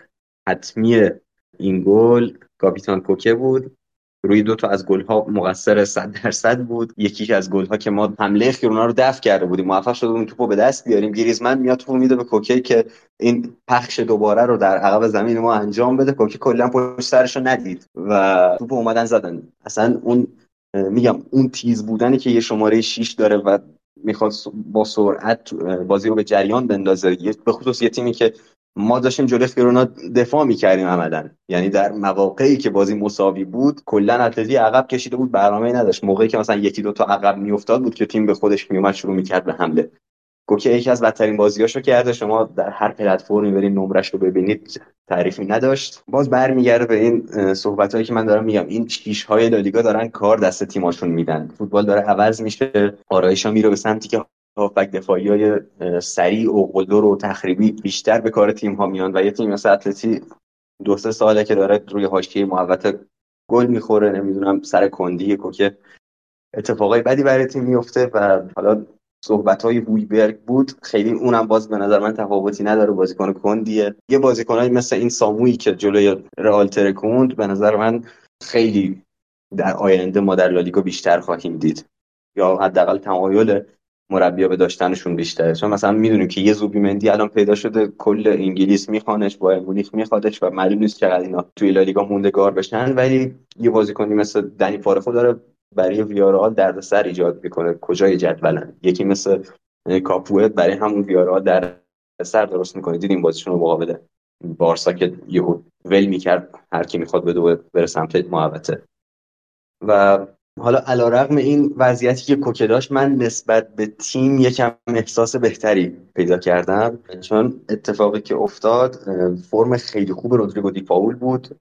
حتمی این گل کاپیتان کوکه بود. روی دو تا از گل ها مقصر 100 درصد بود. یکی از گل ها که ما حمله خیرونا رو دفع کرده بودیم. موفق شده بودیم توپو به دست بیاریم. گریزمن میاد توپو میده به کوکه که این پخش دوباره رو در عقب زمین ما انجام بده. کوکه کلا پشت سرش رو ندید و توپو اومدن زدن. اصلا اون میگم اون تیز بودنی که یه شماره 6 داره و می‌خواد با سرعت بازی رو به جریان بندازه. به خصوص یه تیمی که ما داشتیم جلوی فیرونا دفاع می‌کردیم عملا. یعنی در مواقعی که بازی مساوی بود کلا اتلتی عقب کشیده بود برنامه نداشت. موقعی که مثلا یکی دو تا عقب میافتاد بود که تیم به خودش میومد شروع می‌کرد به حمله. گوکه یکی از بدترین بازیاشو کرده. شما در هر پلتفرمی برین نمرش رو ببینید تعریفی نداشت. باز برمیگرده به این صحبت هایی که من دارم میگم. این شیش های دارن کار دست تیماشون میدن. فوتبال داره عوض میشه. آرایشا میره به سمتی که هافبک دفاعی های سریع و قلدر و تخریبی بیشتر به کار تیم ها میان و یه تیم مثل اتلتی دو سه ساله که داره روی حاشیه محوطه گل می‌خوره نمی‌دونم سر کندی که اتفاقای بدی برای تیم میفته و حالا صحبت های ویبرگ بود. خیلی اونم باز به نظر من تفاوتی نداره. بازیکن کندیه. یه بازیکنایی مثل این سامویی که جلوی رئال ترکوند به نظر من خیلی در آینده ما در لالیگا بیشتر خواهیم دید. یا حداقل تمایل مربیا به داشتنشون بیشتره. چون مثلا می‌دونیم که یه مندی الان پیدا شده کل انگلیس میخوانش با مونیخ میخوادش و معلوم نیست چقدر اینا توی لالیگا موندگار بشن. ولی یه بازیکنی مثل دنی فارخو داره برای ویارال دردسر ایجاد می‌کنه. کجای جدولن؟ یکی مثل کاپوئت برای همون ویارال در سر درست می‌کنه. دیدیم بازیشون رو مقابل بارسا که یهو ول می‌کرد هر کی می‌خواد بده بره سمت محوطه. و حالا علیرغم این وضعیتی که کوکه داشت من نسبت به تیم یکم احساس بهتری پیدا کردم. چون اتفاقی که افتاد فرم خیلی خوب رودریگو دی پاول بود.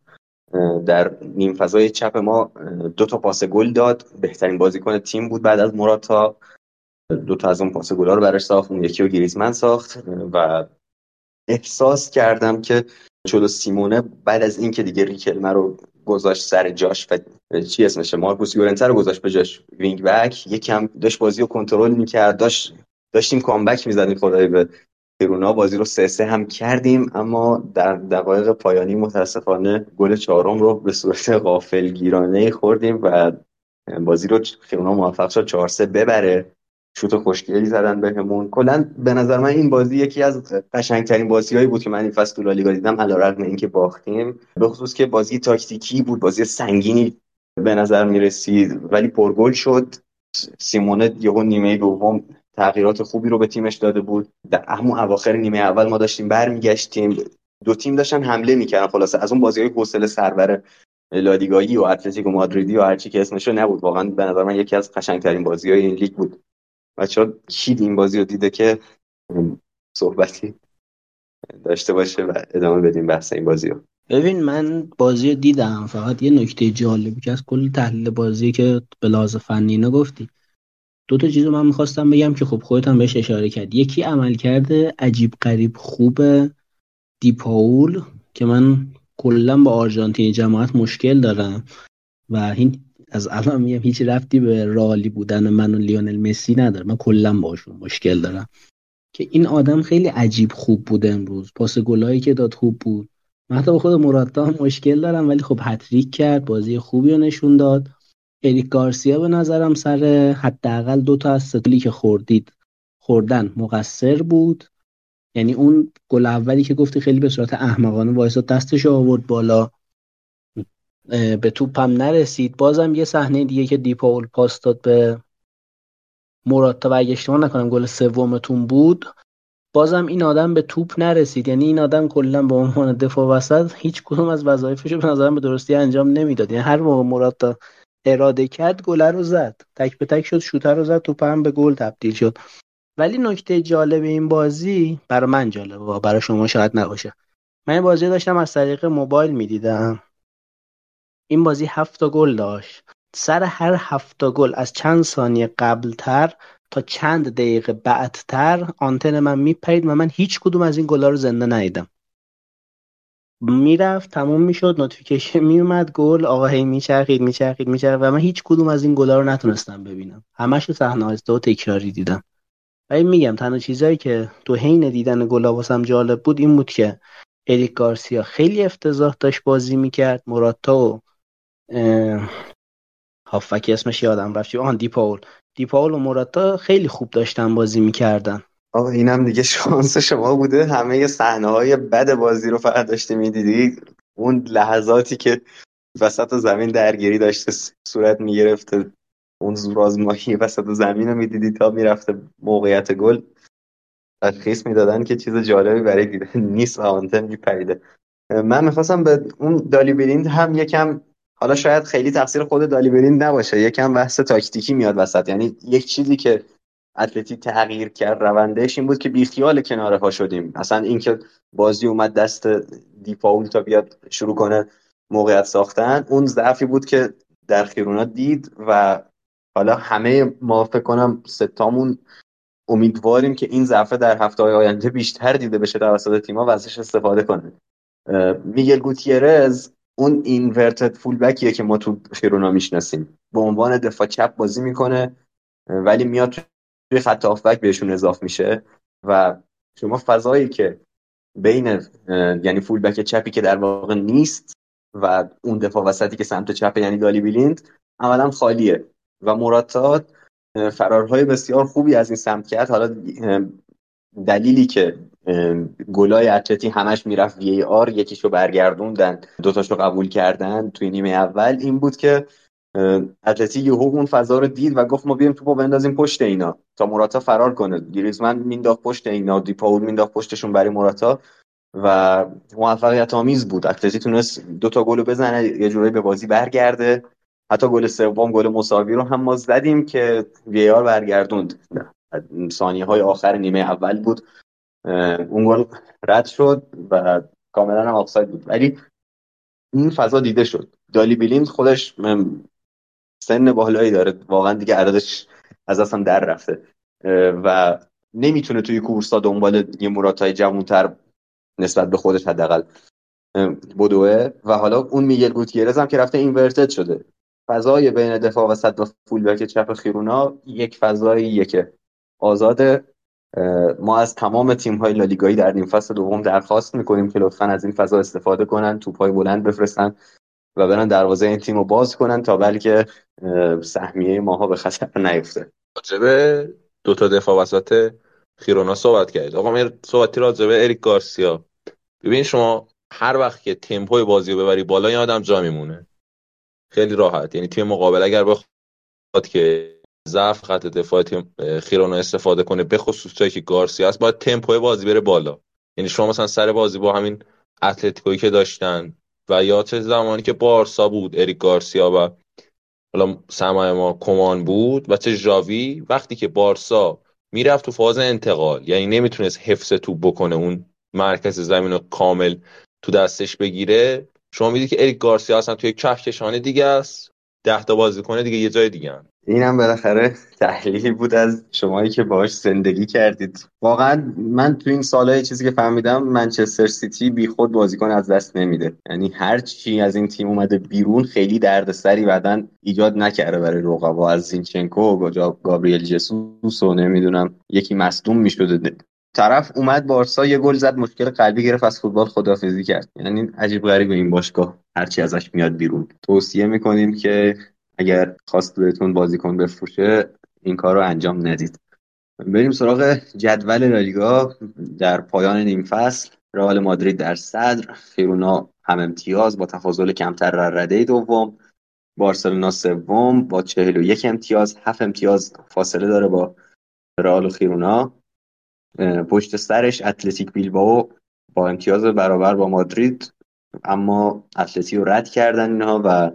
در نیم فضای چپ ما دو تا پاس گل داد. بهترین بازیکن تیم بود بعد از موراتا. دو تا از اون پاس گل رو براش ساخت اون یکی رو گریزمن ساخت. و احساس کردم که چولو سیمئونه بعد از اینکه دیگه ریکلمه رو گذاشت سر جاش و چی اسمشه مارکوس یورنته رو گذاشت به جاش وینگ بک. یکم داشت بازی رو کنترل می‌کرد. داشت داشتیم کامبک می‌زدیم خدای به پیرونا بازی رو سه سه هم کردیم اما در دقایق پایانی متاسفانه گل چهارم رو به صورت غافل گیرانه خوردیم و بازی رو پیرونا موفق شد چهار سه ببره. شوت خوشگلی زدن بهمون. کلا به نظر من این بازی یکی از قشنگترین بازیهایی بود که من این فصل تو لالیگا دیدم علیرغم اینکه باختیم. به خصوص که بازی تاکتیکی بود بازی سنگینی به نظر می رسید ولی پرگل شد. سیمونه یهو نیمه دوم تغییرات خوبی رو به تیمش داده بود. در همون اواخر نیمه اول ما داشتیم برمیگشتیم. دو تیم داشتن حمله می‌کردن. خلاصه از اون بازی های حوصله سرور لادیگایی و اتلتیکو مادریدی و هرچی که اسمشو نبود. واقعا به نظر من یکی از قشنگترین بازی های این لیگ بود. بچه کی این بازی رو دیده که صحبتی داشته باشه و ادامه بدیم بحث این بازی رو. ببین من بازی رو دیدم. فقط یه نکته جالبی که از کل تحلیل بازی که به لحاظ فنی گفتی. دو تا چیز من می‌خواستم بگم که خب خودت هم بهش اشاره کرد یکی عمل کرده عجیب قریب خوب دیپاول که من کلا با آرژانتین جماعت مشکل دارم و این از الان میگم هیچ رفتی به رالی بودن من و لیونل مسی نداره من کلا باشون مشکل دارم. که این آدم خیلی عجیب خوب بود امروز. پاس گلایی که داد خوب بود. من حتی با خود مراتا هم مشکل دارم ولی خب هتریک کرد بازی خوبی رو نشون داد. اریک گارسیا به نظرم سر حداقل دو تا از سطلی که خوردید خوردن مقصر بود. یعنی اون گل اولی که گفتی خیلی به صورت احمقانه وایسا دستش آورد بالا. به توپم نرسید. بازم یه صحنه دیگه که دیپاول پاس داد به مراتا و اگه اشتباه نکنم گل سومتون بود. بازم این آدم به توپ نرسید. یعنی این آدم کلا به عنوان دفاع وسط هیچ کدوم از وظایفش به نظرم به درستی انجام نمی‌داد. یعنی هر موقع مراتا اراده کرد گل رو زد. تک به تک شد شوتر رو زد توپ هم به گل تبدیل شد. ولی نکته جالب این بازی برای من جالبه برای شما شاید نباشه. من این بازی داشتم از طریق موبایل می‌دیدم. این بازی هفت گل داشت. سر هر هفت گل از چند ثانیه قبلتر تا چند دقیقه بعدتر آنتن من میپرید و من هیچ کدوم از این گلا رو زنده ندیدم. می‌رفت تموم می‌شد notification میومد گل آقا هی میچرخید میچرخید میچرخید و من هیچ کدوم از این گلا رو نتونستم ببینم. همش رو صحنه و تکراری دیدم. ولی میگم تنها چیزایی که تو حین دیدن گلا واسم جالب بود این بود که اریک گارسیا خیلی افتضاح داشت بازی می‌کرد. موراتا و هافبکی اسمش یادم رفت. آهان دیپاول. دیپاول و موراتا خیلی خوب داشتن بازی می‌کردن. آقا اینم دیگه شانس شما بوده. همه صحنه های بد بازی رو فقط داشتی می‌دیدی. اون لحظاتی که وسط زمین درگیری داشته صورت می‌گرفته. اون زورآزمایی وسط زمین رو می‌دیدی تا می‌رفته موقعیت گل. تشخیص می‌دادن که چیز جالبی برای دیدن نیست آنتن میپریده. من می‌خواستم به اون دالی بلیند هم یکم حالا شاید خیلی تقصیر خود دالی بلیند نباشه. یکم بحث تاکتیکی میاد وسط. یعنی یک چیزی که اتلتی تغییر کرد روندهش این بود که بیخیال کناره ها شدیم. اصلا اینکه بازی اومد دست دیپاول تا بیاد شروع کنه موقعیت ساختن اون ضعفی بود که در خیرونا دید و حالا همه ما فکر کنم ستامون امیدواریم که این ضعف در هفته های آینده بیشتر دیده بشه توسط تیما و ازش استفاده کنه. میگل گوتیرز اون اینورتد فولبکیه که ما تو خیرونا می‌شناسیم. به عنوان دفاع چپ بازی می‌کنه ولی میاد توی خط آفبک بهشون اضاف میشه و شما فضایی که بین یعنی فولبک چپی که در واقع نیست و اون دفاع وسطی که سمت چپ یعنی دالی بیلیند عملا خالیه. و مراتا فرارهای بسیار خوبی از این سمت کرد. حالا دلیلی که گلای اتلتی همش می‌رفت وی آر یکیشو برگردوندن دوتاشو قبول کردن توی نیمه اول. این بود که اتلتی یهو اون فضا رو دید و گفت ما بیایم توپو بندازیم پشت اینا. تا موراتا فرار کنه. گریزمن مینداخت پشت اینا دیپاول مینداخت پشتشون برای موراتا و موفقیت آمیز بود. اتلتی تونست دو تا گل بزنه یه جورایی به بازی برگرده. حتی گل سوم گل مساوی رو هم ما زدیم که وی آر برگردوند. ثانیه های آخر نیمه اول بود. اون گل رد شد و کاملا هم آفساید بود. ولی این فضا دیده شد. دالی بیلیند خودش سن بالایی داره. واقعا دیگه عددش از اصلا در رفته. و نمی‌تونه توی کورسا دنبال یه مراتای جوانتر نسبت به خودش حداقل. بدوه و حالا اون میگل گوتیرز هم که رفته اینورتد شده. فضای بین دفاع و صد و فول بک چپ خیرونا یک فضایی که آزاده. ما از تمام تیم های لالیگایی در نیم فصل دوم درخواست می‌کنیم که لطفا از این فضا استفاده کنن توپ های بلند بفرستن و برن دروازه این تیم رو باز کنن تا بلکه سهمیه ماها به خطر نیفته. راجبه دو تا دفاع وسط خیرونا صحبت کرد آقا من صحبتی راجبه اریک گارسیا. ببین شما هر وقت که تمپوی بازی رو ببری بالا این آدم جا میمونه. خیلی راحت. یعنی تیم مقابل اگر بخواد که ضعف خط دفاع تیم خیرونا استفاده کنه به خصوص جایی که گارسیا است باید تمپوی بازی بره بالا یعنی شما مثلا سر بازی با همین اتلتیکویی که داشتن و یا چه زمانی که بارسا بود اریک گارسیا و حالا سمای ما کمان بود و چه ژاوی وقتی که بارسا می‌رفت تو فاز انتقال یعنی نمی‌تونست حفظ توپ بکنه اون مرکز زمین رو کامل تو دستش بگیره شما می‌دید که اریک گارسیا اصلا توی کهکشان دیگه است ده تا کنه دیگه یه جای دیگه هم. اینم بالاخره تحلیلی بود از شمایی که باهاش زندگی کردید. واقعا من تو این سالهای چیزی که فهمیدم منچستر سیتی بیخود بازیکن از دست نمیده. یعنی هر چی از این تیم اومده بیرون خیلی دردسری بعدا ایجاد نکرده برای رقبا. از زینچنکو و گابریل جسوس و نمی‌دونم یکی مصدوم می‌شده. طرف اومد بارسا یه گل زد مشکل قلبی گرفت از فوتبال خدافزی کرد. یعنی عجیب غریب این باشگاه. هرچی ازش میاد بیرون. توصیه می‌کنیم که اگر خواست بهتون بازیکن بفروشه این کار رو انجام ندید. بریم سراغ جدول لالیگا. در پایان نیم فصل رئال مادرید در صدر خیرونا هم امتیاز با تفاضل کمتر در رده دوم. بارسلونا سوم با چهل و یک امتیاز هفت امتیاز فاصله داره با رئال و خیرونا پشت سرش اتلتیک بیلباو با امتیاز برابر با مادرید اما اتلتی رو رد کردن اینها و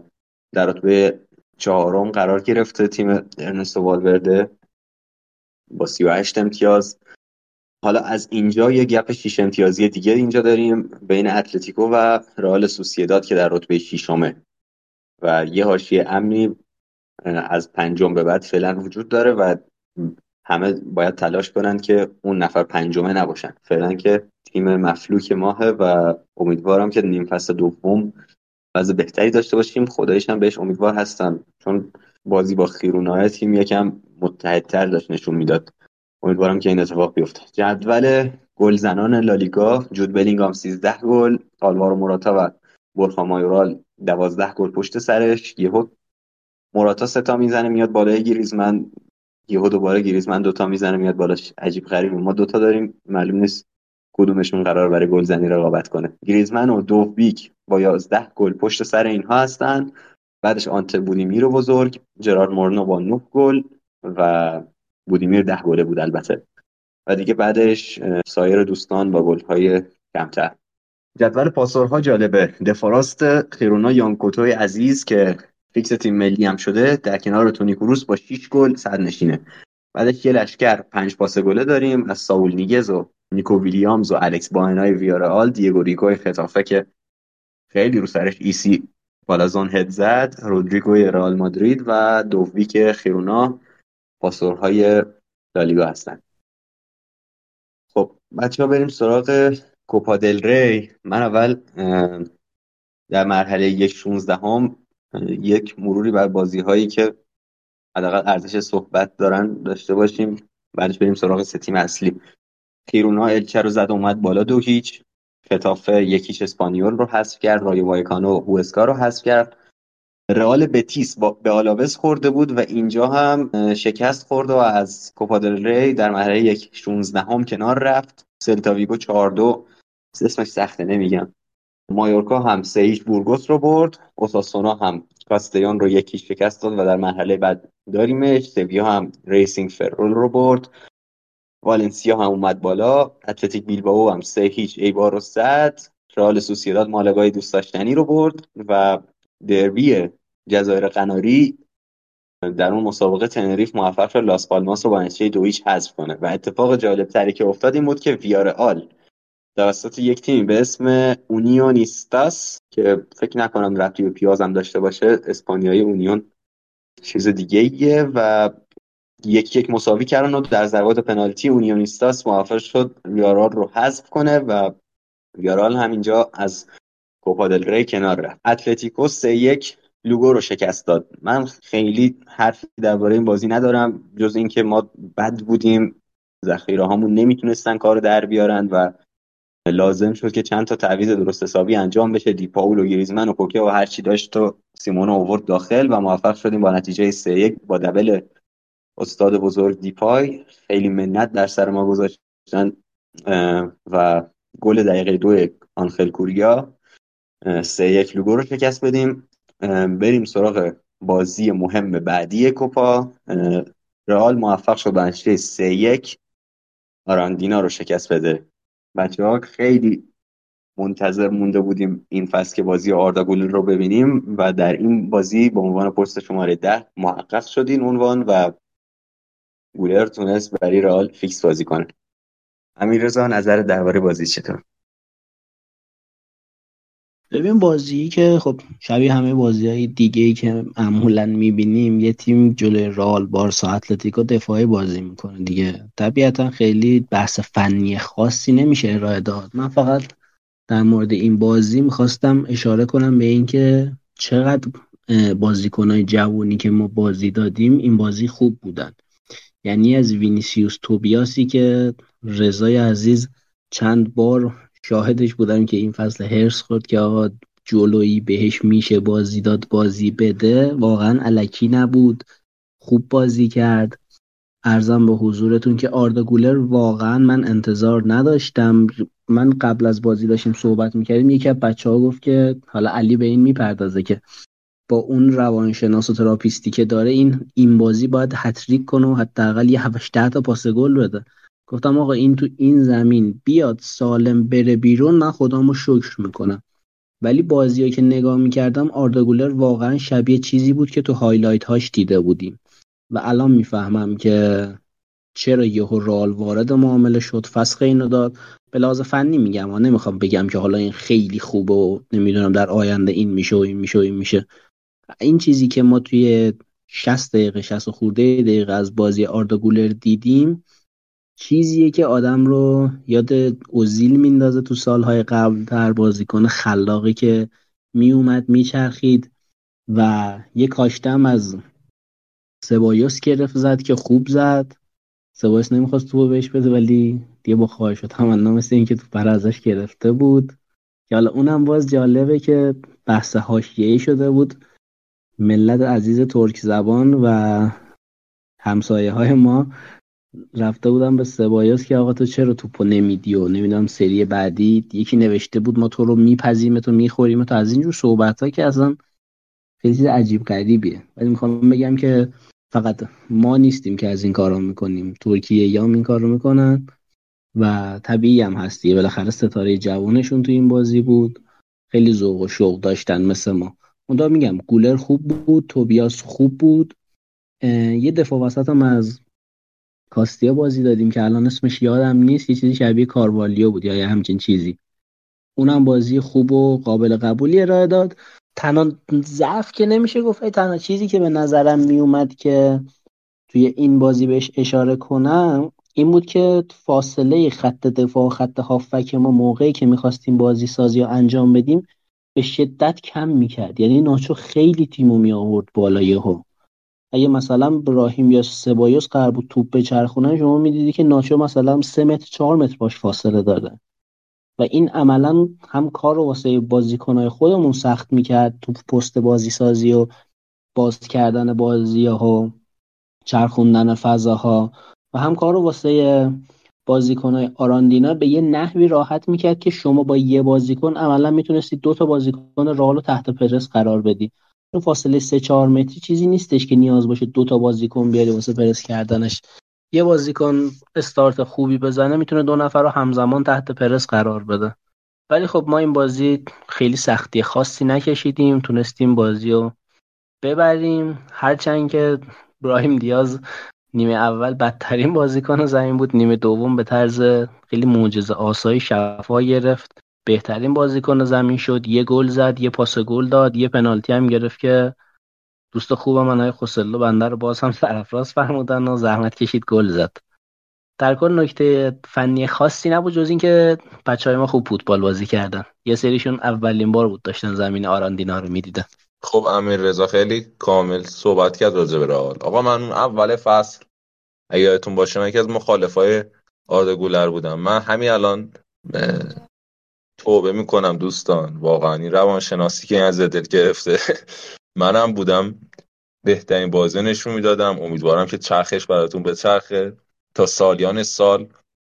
در رتبه چهارم قرار گرفته تیم ارنستو والورده. با 38 امتیاز. حالا از اینجا یه گپ 6 امتیازی دیگه اینجا داریم بین اتلتیکو و رئال سوسیداد که در رتبه ششمه. و یه حاشیه امنی از پنجم به بعد فعلا وجود داره و همه باید تلاش کنند که اون نفر پنجمه نباشن. فعلا که تیم مفلوک ماهه و امیدوارم که نیم فصل دوم وضع بهتری داشته باشیم. خدایش هم بهش امیدوار هستم. چون بازی با خیرونای تیم یکم متحدتر داشت نشون می‌داد. امیدوارم که این اتفاق بیفته. جدول گلزنان لالیگا جود بلینگام 13 گل آلوارو موراتا و برخا مایورال 12 گل پشت سرش. یهو موراتا سه تا می‌زنه میاد بالای گریزمن. یهو دوباره گریزمن دوتا می‌زنه میاد بالاش عجیب غریبه ما دوتا داریم معلوم نیست کدومشون قرار برای گلزنی رقابت کنه. گریزمن و دوفبیک با 11 گل پشت سر اینها هستن. بعدش آنت بودیمیر رو بزرگ جرارد مورنو با 9 گل و بودیمیر 10 گله بود البته. و دیگه بعدش سایر دوستان با گل‌های کمتر. جدول پاسورها جالبه. دفاع راست خیرونا یانکوتوی عزیز که فیکس تیم ملی هم شده در کنار تونی کروس با 6 گل صدرنشینه. بعدش یه لشکر پنج پاس گله داریم از ساول نیگوئز و نیکو ویلیامز و الکس باینای ویارئال دیگو ریکوی ختافه که خیلی رو سرش ایسی پالازون هد زد رودریگوی رئال مادرید و دوویک خیرونا پاسورهای لالیگا هستن. خب بچه ها بریم سراغ کوپا دل ری. من اول در مرحله یک شونزده یک مروری بر بازی هایی که حداقل ارزش صحبت دارن داشته باشیم. بعدش بریم سراغ سه تیم اصلی. خیرونا الچه رو زد اومد بالا دو هیچ. خطافه یکیش اسپانیول رو حذف کرد رای وایکانو هوسکا رو حذف کرد. رئال بتیس با به آلاوز خورده بود و اینجا هم شکست خورد و از کوپا دل ری در مرحله یک 16 هم کنار رفت. سلتا ویگو 4 2 اسمش سخته نمیگم. مایورکا هم سه هیچ بورگوس رو برد. اوساسونا هم کاستیان رو یکی شکست داد و در مرحله بعد داریمش. سویا هم ریسینگ فرول رو برد. والنسیا هم اومد بالا اتلتیک بیلباو هم سه هیچ ایبار رو زد. رئال سوسیداد مالگای دوست داشتنی رو برد و دربی جزایر قناری در اون مسابقه تنریف موفق شد. لاس پالماس رو با نتیجه دو هیچ حذف کنه. و اتفاق جالب تری که افتاد این بود که ویارئال توسط یک تیم به اسم اونیونیستاس که فکر نکنم ربطی به هم داشته باشه اسپانیایی اونیون چیز دیگه ایه و یک یک مساوی کردن و در ضربات پنالتی اونیونیستاس موفق شد ویارال رو حذف کنه و ویارال همینجا از کوپا دل ری کنار رفت. اتلتیکو سه یک لوگو رو شکست داد. من خیلی حرفی درباره این بازی ندارم جز اینکه ما بد بودیم ذخیره هامون نمی‌تونستن کار در بیارن و لازم شد که چند تا تعویض درست حسابی انجام بشه. دیپاول و گریزمن و کوکه و هر چی داشت و سیمون اوورد داخل و موفق شدیم با نتیجه 3 1 با دبل استاد بزرگ دیپای. خیلی منت در سر ما گذاشتن و گل دقیقه دو آنخل کوریا. سه یک لوگو رو شکست بدیم. بریم سراغ بازی مهم بعدی کوپا. رئال موفق شد به سه یک. آراندینا رو شکست بده. بچه ها خیلی منتظر مونده بودیم این فصل که بازی آردا گولر رو ببینیم و در این بازی به عنوان پست شماره ده محقق شد این عنوان و گولر تونست برای رئال فیکس بازی کنه. امیر رضا نظر درباره بازی چطور؟ ببین بازی که خب شبیه همه بازی های دیگه ای که معمولا می‌بینیم یه تیم جلوی رال بارسا اتلتیکو دفاعی بازی می‌کنه دیگه. طبیعتا خیلی بحث فنی خاصی نمیشه ارائه داد. من فقط در مورد این بازی می‌خواستم اشاره کنم به اینکه چقدر بازیکنهای جوونی که ما بازی دادیم این بازی خوب بودن. یعنی از وینیسیوس توبیاسی که رضای عزیز چند بار شاهدش بودم که این فصل هرس خورد که آقا جلویی بهش میشه بازی داد بازی بده. واقعا علکی نبود. خوب بازی کرد. ارزم به حضورتون که آردا گولر واقعا من انتظار نداشتم. من قبل از بازی داشتیم صحبت می‌کردیم. یکی از بچه ها گفت که حالا علی به این می‌پردازه که با اون روانشناس و تراپیستی که داره این این بازی باید هتریک کنه و حداقل یه 7 تا پاس گل بده. گفتم آقا این تو این زمین بیاد سالم بره بیرون من خدامو شکر می‌کنم. ولی بازی که نگاه می‌کردم آرداگولر واقعا شبیه چیزی بود که تو highlight هاش دیده بودیم. و الان می‌فهمم که چرا یهو رئال وارد معامله شد فسخ اینو داد. به لحاظ فنی میگم و نمی‌خوام بگم که حالا این خیلی خوبه و نمی‌دونم در آینده این میشه و این میشه و این میشه. این چیزی که ما توی 60 دقیقه 60 خورده دقیقه از بازی آرداگولر دیدیم چیزیه که آدم رو یاد اوزیل میندازه تو سالهای قبل در بازیکن خلاقی که میومد میچرخید و یه کاشتم از سبایوس گرفت زد که خوب زد. سبایوس نمی‌خواست تو بهش بده ولی دیگه با خواهش و تمنا مثل اینکه تو پر ازش گرفته بود. که حالا اونم باز جالبه که بحث حاشیه‌ای شده بود. ملت عزیز ترک زبان و همسایه های ما رفته بودم به سبایاس که آقا تو چرا توپو نمیدی و نمی‌دونم سری بعدی یکی نوشته بود ما تو رو میپذیم تو می‌خوریم تو از اینجور صحبت ها که اصلا خیلی چیز عجیب غریبیه. ولی می‌خوام بگم که فقط ما نیستیم که از این کارا می‌کنیم. ترکیه یا این کار رو می‌کنن و طبیعی هم هستی بالاخره ستاره جوانشون تو این بازی بود. خیلی ذوق و شوق داشتن مثل ما. اوندا میگم گولر خوب بود توبیاس خوب بود. یه دفاع وسط هم از کاستیا بازی دادیم که الان اسمش یادم نیست یه چیزی شبیه کاروالیو بود یا یه همچین چیزی. اونم بازی خوب و قابل قبولی ارائه داد. تنها ضعف که نمیشه گفت تنها چیزی که به نظرم میومد که توی این بازی بهش اشاره کنم این بود که فاصله خط دفاع و خط هافک ما موقعی که می‌خواستیم بازی سازی رو انجام بدیم به شدت کم می‌کرد. یعنی ناچو خیلی تیمو می آورد بالا یهو. اگه مثلا براهیم یا سبایوس قرار بود توپ بچرخونن شما می‌دیدی که ناچو مثلا سه متر چهار متر باش فاصله داره. و این عملا هم کار رو واسه بازیکنهای خودمون سخت می‌کرد. تو پست بازی سازی و باز کردن بازی ها و چرخوندن فضاها. و هم کار رو واسه بازیکنهای آراندینا به یه نحوی راحت می‌کرد که شما با یه بازیکن عملا می‌تونستی دو تا بازیکن رالو تحت پرس قرار بدی. اون فاصله سه چهار متری چیزی نیستش که نیاز باشه دو تا بازیکن بیاری واسه پرس کردنش. یه بازیکن استارت خوبی بزنه می‌تونه دو نفر رو همزمان تحت پرس قرار بده. ولی خب ما این بازی خیلی سختی خاصی نکشیدیم تونستیم بازی رو ببریم. هرچند که براهیم دیاز نیمه اول بدترین بازیکن زمین بود نیمه دوم به طرز خیلی معجزه آسایی شفا گرفت. بهترین بازیکن زمین شد یه گل زد یه پاس گل داد یه پنالتی هم گرفت که دوست خوب من های خوسلو بنده رو باز هم سرفراز فرمودن و زحمت کشید گل زد. در کل نکته فنی خاصی نبود جز اینکه بچه های ما خوب فوتبال بازی کردن. یه سریشون اولین بار بود داشتن زمین آراندینا رو می‌دیدن. خب امیر رضا خیلی کامل صحبت کرد راجع به رئال. آقا من اون اول فصل اگه یادتون باشه من یکی از مخالفای آرد گولر بودم. من همین الان توبه می‌کنم دوستان. واقعا این روانشناسی که این از دل گرفته منم بودم بهترین بازی نشون می‌دادم. امیدوارم که چرخش براتون به چرخه تا سالیان سال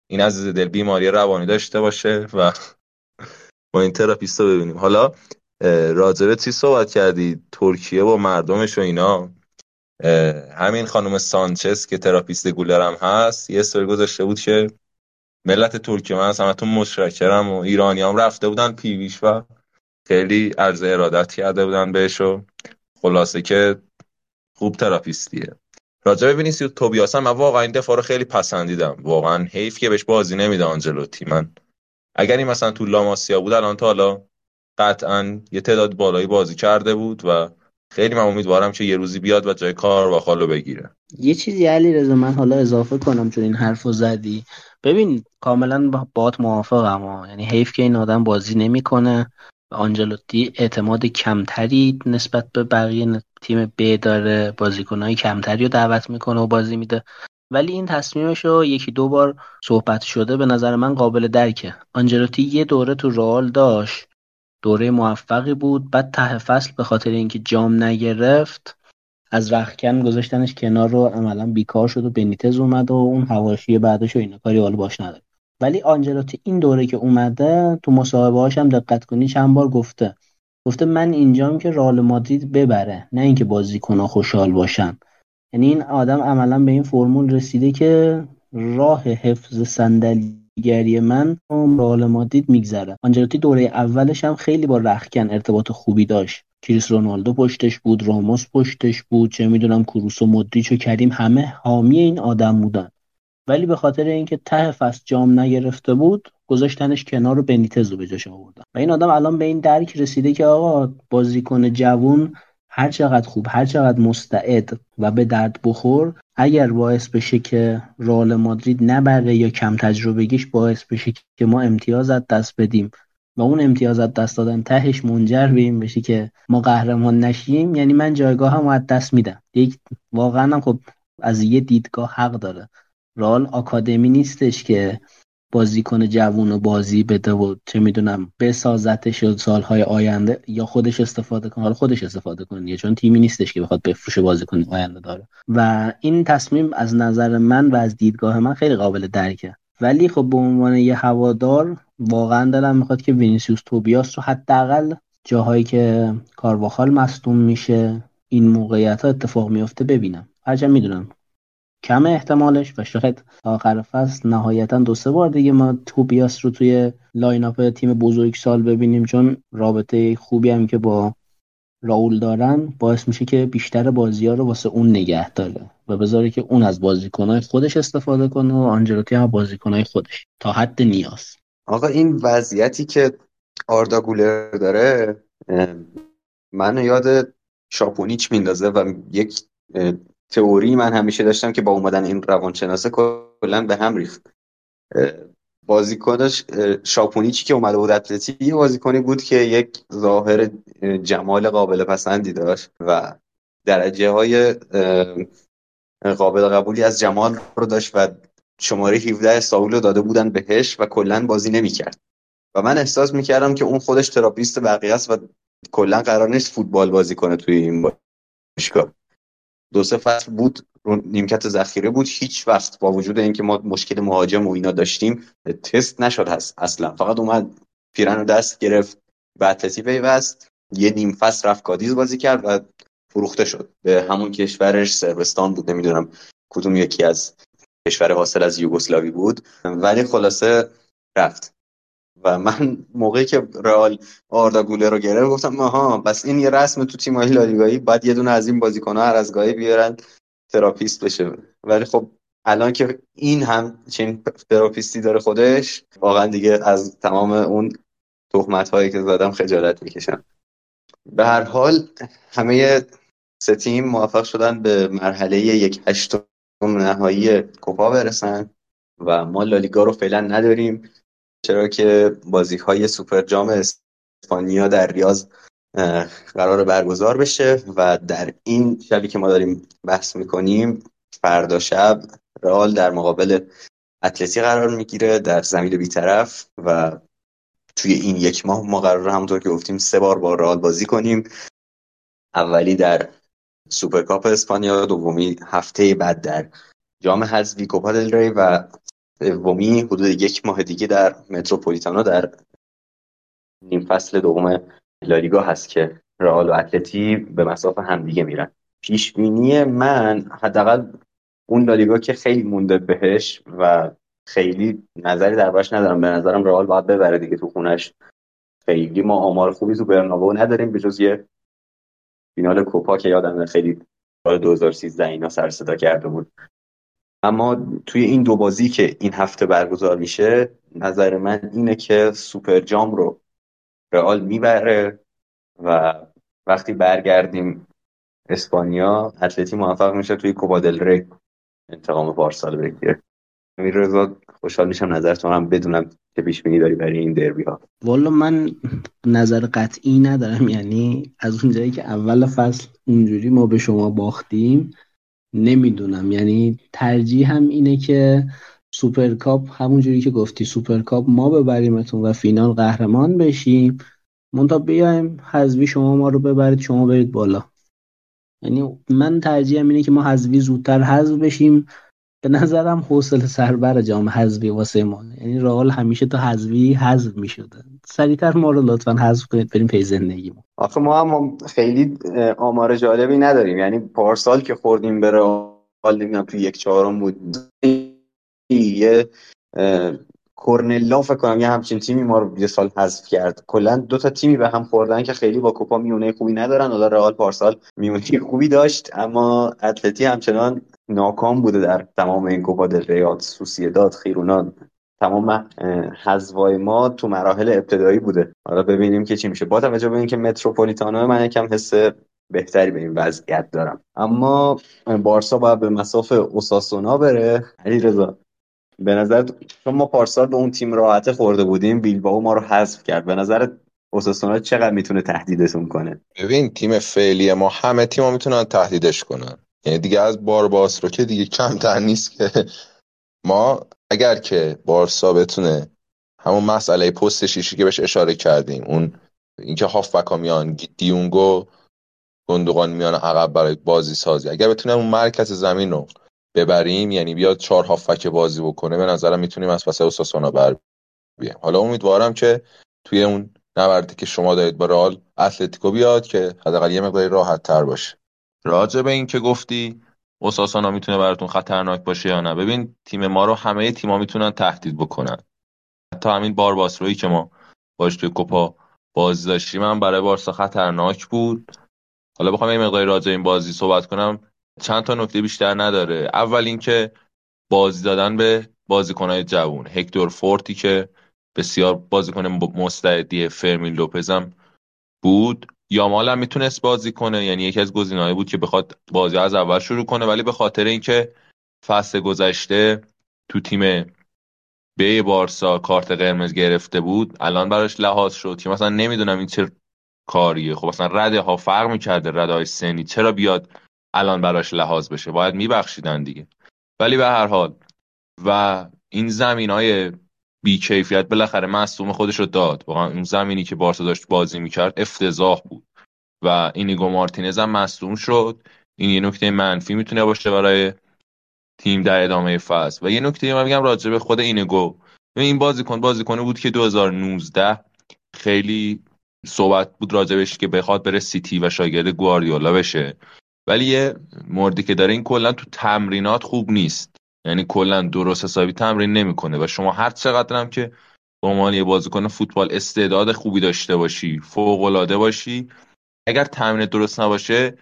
این از دل بیماری روانی داشته باشه و با این تراپیست رو ببینیم. حالا راجبه چی صحبت کردی؟ ترکیه با مردمش و اینا. همین خانم سانچز که تراپیست گولرم هست یه سری گذاشته بود که ملت ترکیه من از همتون متشکرم و ایرانی هم رفته بودن PV ش و خیلی عرض ارادت کرده بودن بهش و خلاصه که خوب تراپیستیه. راجع ببینید وینیسیوس توبیاس من واقعا این دفاع رو خیلی پسندیدم. واقعا حیف که بهش بازی نمیده آنچلوتی. من اگر این مثلا تو لاماسیا بود الان تا حالا قطعا یه تعداد بالایی بازی کرده بود و خیلی من امیدوارم که یه روزی بیاد و جای کار و خالو بگیره. یه چیزی علی رضا من حالا اضافه کنم چون این حرفو زدی. ببین کاملا باهات موافقم یعنی حیف که این آدم بازی نمی‌کنه آنجلوتی اعتماد کمتری نسبت به بقیه تیم ب داره. بازیکنهای کمتری رو دعوت می‌کنه و بازی میده. ولی این تصمیمش رو یکی دو بار صحبت شده به نظر من قابل درکه. آنجلوتی یه دوره تو رئال داشت. دوره موفقی بود. بعد ته فصل به خاطر اینکه جام نگرفت از رخکن گذاشتنش کنار رو عملا بیکار شد و بنیتز اومد و اون حواشی بعدش و اینا کاری حالا باش نداره. ولی آنجلوتی این دوره که اومده تو مصاحبه هم دقت کنی چند بار گفته. گفته من اینجام که رئال مادرید ببره نه اینکه بازیکن‌ها خوشحال باشن. یعنی این آدم عملا به این فرمول رسیده که راه حفظ صندلیگری من رئال مادرید میگذره. آنجلوتی دوره اولش هم خیلی با رخکن ارتباط خوبی داشت. کریس رونالدو پشتش بود راموس پشتش بود چه می‌دونم کروس و مدریچ و کریم همه حامی این آدم بودن. ولی به خاطر اینکه ته فصل جام نگرفته بود گذاشتنش کنار و بنیتز رو به آوردن. و این آدم الان به این درک رسیده که آقا بازیکن جوون هر چقدر خوب هر چقدر مستعد و به درد بخور اگر باعث بشه که رئال مادرید نبره یا کم تجربگیش باعث بشه که ما امتیاز دست بدیم. و اون امتیاز دست دادن تهش منجر به این بشه که ما قهرمان نشیم. یعنی من جایگاه هم از دست میدم. یک واقعا خب از یه دیدگاه حق داره. رال آکادمی نیستش که بازیکن جوون و بازی بده و چه می‌دونم بسازتش سالهای آینده یا خودش استفاده کنه. حالا خودش استفاده کنه چون تیمی نیستش که بخواد بفروشه بازیکن آینده داره. و این تصمیم از نظر من و از دیدگاه من خیلی قابل درکه. ولی خب به عنوان یه هوادار واقعا دلم می‌خواد که وینیسیوس توبیاس رو حداقل جاهایی که کارواخال مصدوم میشه این موقعیت ها اتفاق میفته ببینم. هرچند می‌دونم کم احتمالش و شاید آخر فصل نهایتا دو سه بار دیگه ما توبیاس رو توی line up تیم بزرگسال ببینیم چون رابطه خوبی هم که با راول دارن باعث میشه که بیشتر بازی ها رو واسه اون نگه داره و بذاره که اون از بازیکنهای خودش استفاده کنه و آنچلوتی هم بازیکنهای خودش تا حد نیاز. آقا این وضعیتی که آردا گولر داره منو یاد شاپونیچ میندازه و یک تئوری من همیشه داشتم که با اومدن این روانشناسه کلا به هم ریخت. بازیکنش شاپونیچی که اومده بود اتلتی یه بازیکنی بود که یک ظاهر جمال قابل پسندی داشت و درجه های قابل قبولی از جمال رو داشت و شماره 17 ساول رو داده بودن بهش و کلا بازی نمی‌کرد. و من احساس می‌کردم که اون خودش تراپیست بقیه است و کلا قرار نیست فوتبال بازی کنه توی این باشگاه. دو سه فصل بود نیمکت ذخیره بود. هیچ وقت با وجود اینکه ما مشکل مهاجم و اینا داشتیم تست نشد هست اصلا. فقط اومد پیرهن رو دست گرفت به اتلتی پیوست. یه نیم فصل رفت کادیز بازی کرد و فروخته شد. به همون کشورش سربستان بود نمی‌دونم کدوم یکی از کشور حاصل از یوگسلاوی بود. ولی خلاصه رفت. و من موقعی که رئال آردا گولر رو گرفت گفتم آها پس این یه رسم تو تیم‌های لالیگایی بعد یه دونه از این بازیکن‌ها هر از گاهی بیارن تراپیست بشه. ولی خب الان که این همچین تراپیستی داره خودش واقعا دیگه از تمام اون تهمت هایی که زدم خجالت می‌کشم. به هر حال همه سه تیم موفق شدن به مرحله یک هشتم نهایی کوپا برسن و ما لالیگا رو فعلا نداریم. چرا که بازی های سوپر جام اسپانیا در ریاض قرار برگزار بشه و در این شبی که ما داریم بحث می‌کنیم فردا شب رئال در مقابل اتلتی قرار می‌گیره در زمین بیطرف و توی این یک ماه ما قرار همونطور که گفتیم سه بار با رئال بازی کنیم. اولی در سوپرکاپ اسپانیا دومی هفته بعد در جام حذفی کوپا دل ری و سومی حدود یک ماه دیگه در متروپولیتانو در نیم فصل دوم لالیگا هست که رئال و اتلتی به مسافه همدیگه میرن. پیش بینی من حداقل اون لالیگا که خیلی مونده بهش و خیلی نظری دربارش ندارم. به نظرم رئال باید ببره دیگه تو خونش. خیلی ما آمار خوبی تو برنابو نداریم به جز یه فینال کوپا که یادم خیلی سال 2013 اینا سر صدا کرده بود. اما توی این دو بازی که این هفته برگزار میشه نظر من اینه که سوپر جام رو رئال می‌بره و وقتی برگردیم اسپانیا اتلتی موفق میشه توی کوپا دل ری انتقام پارسال بگیره. امیر رضا خوشحال میشم نظرتون هم بدونم که پیش بینی داری برای این دربی ها والا من نظر قطعی ندارم یعنی از اونجایی که اول فصل اونجوری ما به شما باختیم نمی‌دونم. یعنی ترجیح هم اینه که سوپرکاپ همونجوری که گفتی سوپرکاپ ما ببریمتون و فینال قهرمان بشیم. منتها بیایم حذوی شما ما رو ببرید شما برید بالا. یعنی من ترجیحم اینه که ما حذوی زودتر حذف بشیم. به نظرم حوصله سربر جام حذفی واسه ما. یعنی رئال همیشه تا حذفی حذف می‌شده. سریعتر ما رو لطفا حذف کنید بریم پی زندگی ما آخه ما هم خیلی آمار جالبی نداریم. یعنی پارسال که خوردیم به رئال نمی‌دونم تو یک چهارم بود. یه کورنلا فکر کنم یه همچین تیمی ما رو یه سال حذف کرد. کلا دو تا تیمی به هم خوردن که خیلی با کوپا میونه خوبی ندارن. حالا رئال پارسال میونه خوبی داشت اما اتلتی همچنان ناکام بوده در تمام این کوپا دل ریال. سوسیداد خیرونان تمام حذوای ما تو مراحل ابتدایی بوده. حالا ببینیم که چی میشه. با توجه به اینکه متروپولیتانو من یکم حس بهتری به این وضعیت دارم. اما بارسا باید به مساف اوساسونا بره. علی رضا به چون ما پارسال به اون تیم راحته خورده بودیم بیلباو ما رو حذف کرد. به نظر اوساسونا چقدر می‌تونه تهدیدتون کنه؟ ببین تیم فعلی ما همه تیم‌ها می‌تونن تهدیدش کنن. یعنی دیگه از بارباس رو که دیگه کمتر نیست که. ما اگر که بارسا بتونه همون مسئله پست شیشی که بهش اشاره کردیم اون اینکه هافبک میان دیونگو گندوقان میان عقب برای بازی سازی. اگر بتونه اون مرکز زمین رو ببریم یعنی بیاد چهار هافک بازی بکنه به نظرم می‌تونیم از پس اوساسونا بر بیایم. حالا امیدوارم که توی اون نبردی که شما دارید با رئال اتلتیکو بیاد که حداقل یه مقداری راحت تر باشه. راجع به این که گفتی اوساسونا می‌تونه براتون خطرناک باشه یا نه ببین تیم ما رو همه تیم‌ها می‌تونن تهدید بکنن. حتی همین بارباسرویی که ما باش توی کوپا بازی داشتیم هم برای بارسا خطرناک بود. حالا بخوام یه مقداری راجع این بازی صحبت کنم. چند تا نکته بیشتر نداره. اول اینکه بازی دادن به بازیکنهای جوون. هکتور فورتی که بسیار بازیکن مستعدی فرمین لوپزم بود. یامال هم می‌تونست بازی کنه. یعنی یکی از گزینه‌های بود که بخواد بازی از اول شروع کنه ولی به خاطر اینکه فصل گذشته تو تیم به بارسا کارت قرمز گرفته بود الان براش لحاظ شد که مثلا نمی‌دونم این چه کاریه. خب مثلا رده ها فرق می‌کرده رده های سنی. چرا بیاد الان براش لحاظ بشه. باید میبخشیدن دیگه. ولی به هر حال و این زمین های بیکیفیت بالاخره مصوم خودش رو داد. واقعا اون زمینی که بارسا داشت بازی می‌کرد افتضاح بود. و اینیگو مارتینز هم مصدوم شد. این یه نکته منفی می‌تونه باشه برای تیم در ادامه فصل. و یه نکته من میگم راجع به خود اینیگو. این بازیکن بازیکن بود که 2019 خیلی صحبت بود راجبش که بخواد بره سیتی و شاگرد گواردیولا بشه. ولی یه موردی که داره این کلا تو تمرینات خوب نیست. یعنی کلا درست حسابی تمرین نمی‌کنه و شما هر چقدر هم که به عنوان یه بازیکن فوتبال استعداد خوبی داشته باشی فوق العاده باشی اگر تمرین درست نباشه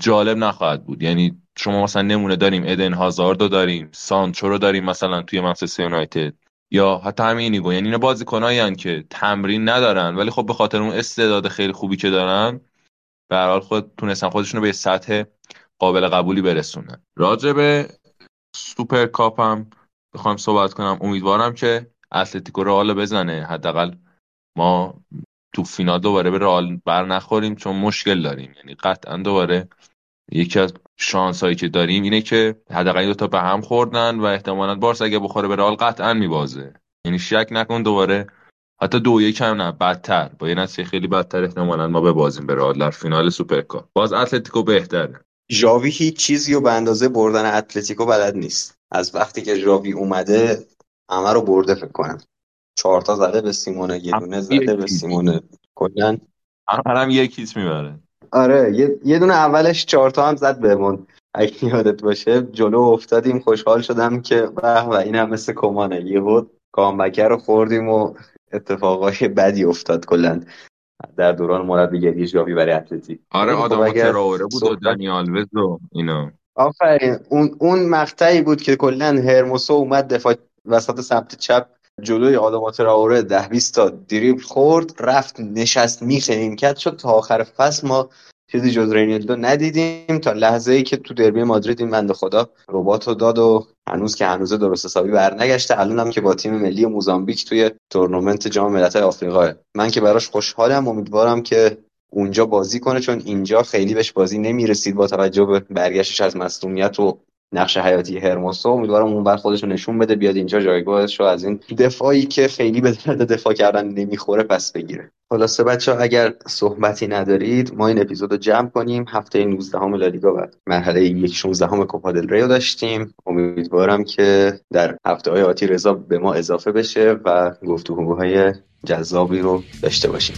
جالب نخواهد بود. یعنی شما مثلا نمونه داریم ادن هازاردو داریم سانچو رو داریم مثلا توی منچستر یونایتد. یا حتی همین یعنی اینا بازیکنایی که تمرین ندارن ولی خب به خاطر اون استعداد خیلی خوبی که دارن به هر حال خود تونستن خودشون رو به سطح قابل قبولی برسونن. راجع به سوپر کاپ هم بخوام صحبت کنم. امیدوارم که اتلتیکو رئال بزنه. حداقل ما تو فینال دوباره به رئال بر نخوریم چون مشکل داریم. یعنی قطعا دوباره یکی از شانس هایی که داریم اینه که حداقل دو تا به هم خوردن و احتمالا بارسا اگه بخوره به رئال قطعا میبازه. یعنی شک نکن دوباره حتی دو یک هم نه بدتر. با یه نتیجه خیلی بدتر احتمالا ما ببازیم به رئال در فینال سوپرکاپ. باز اتلتیکو بهتره. ژاوی هیچ چیزی رو به اندازه بردن اتلتیکو بلد نیست. از وقتی که ژاوی اومده همه رو برده فکر کنم. چهار تا زده به سیمونه یه دونه زده به سیمونه کلا. هم یکیش می‌بره. آره یه, یه دونه اولش چهار تا هم زد بهمون. اگه یادت باشه جلو افتادیم خوشحال شدم که به و این هم مثل کمانه. یهو کامبکر رو خوردیم و اتفاقای بدی افتاد کلا. در دوران مربیگری ژاوی برای اتلتی آره آداما تراوره بود و دنیل وس و اینا. آفرین اون اون مقطعی بود که کلا هرموسو اومد دفاع وسط سمت چپ جلوی آدما تراوره ده 20 تا دریبل خورد رفت نشست میخه کرد شد. تا آخر فصل ما چیزی جز رینیلدو ندیدیم. تا لحظه ای که تو دربی مادرید این بنده خدا رباط رو داد و هنوز که هنوز درست حسابی برنگشته الان هم که با تیم ملی موزامبیک توی تورنمنت جام ملت‌های آفریقا. من که براش خوشحالم امیدوارم که اونجا بازی کنه چون اینجا خیلی بهش بازی نمی‌رسید با توجه به برگشتش از مصونیت و نقش حیاتی هرموسو امیدوارم اون بر خودش نشون بده بیاد اینجا جایگاهش رو از این دفاعی که خیلی به درد دفاع کردن نمی‌خوره پس بگیره. خلاصه بچه ها اگر صحبتی ندارید ما این اپیزود رو جمع کنیم. هفته 19 همه لالیگا و مرحله یک 16 همه کوپا دل ریو داشتیم. امیدوارم که در هفته های آتی رضا به ما اضافه بشه و گفتگوهای جذابی رو داشته باشیم.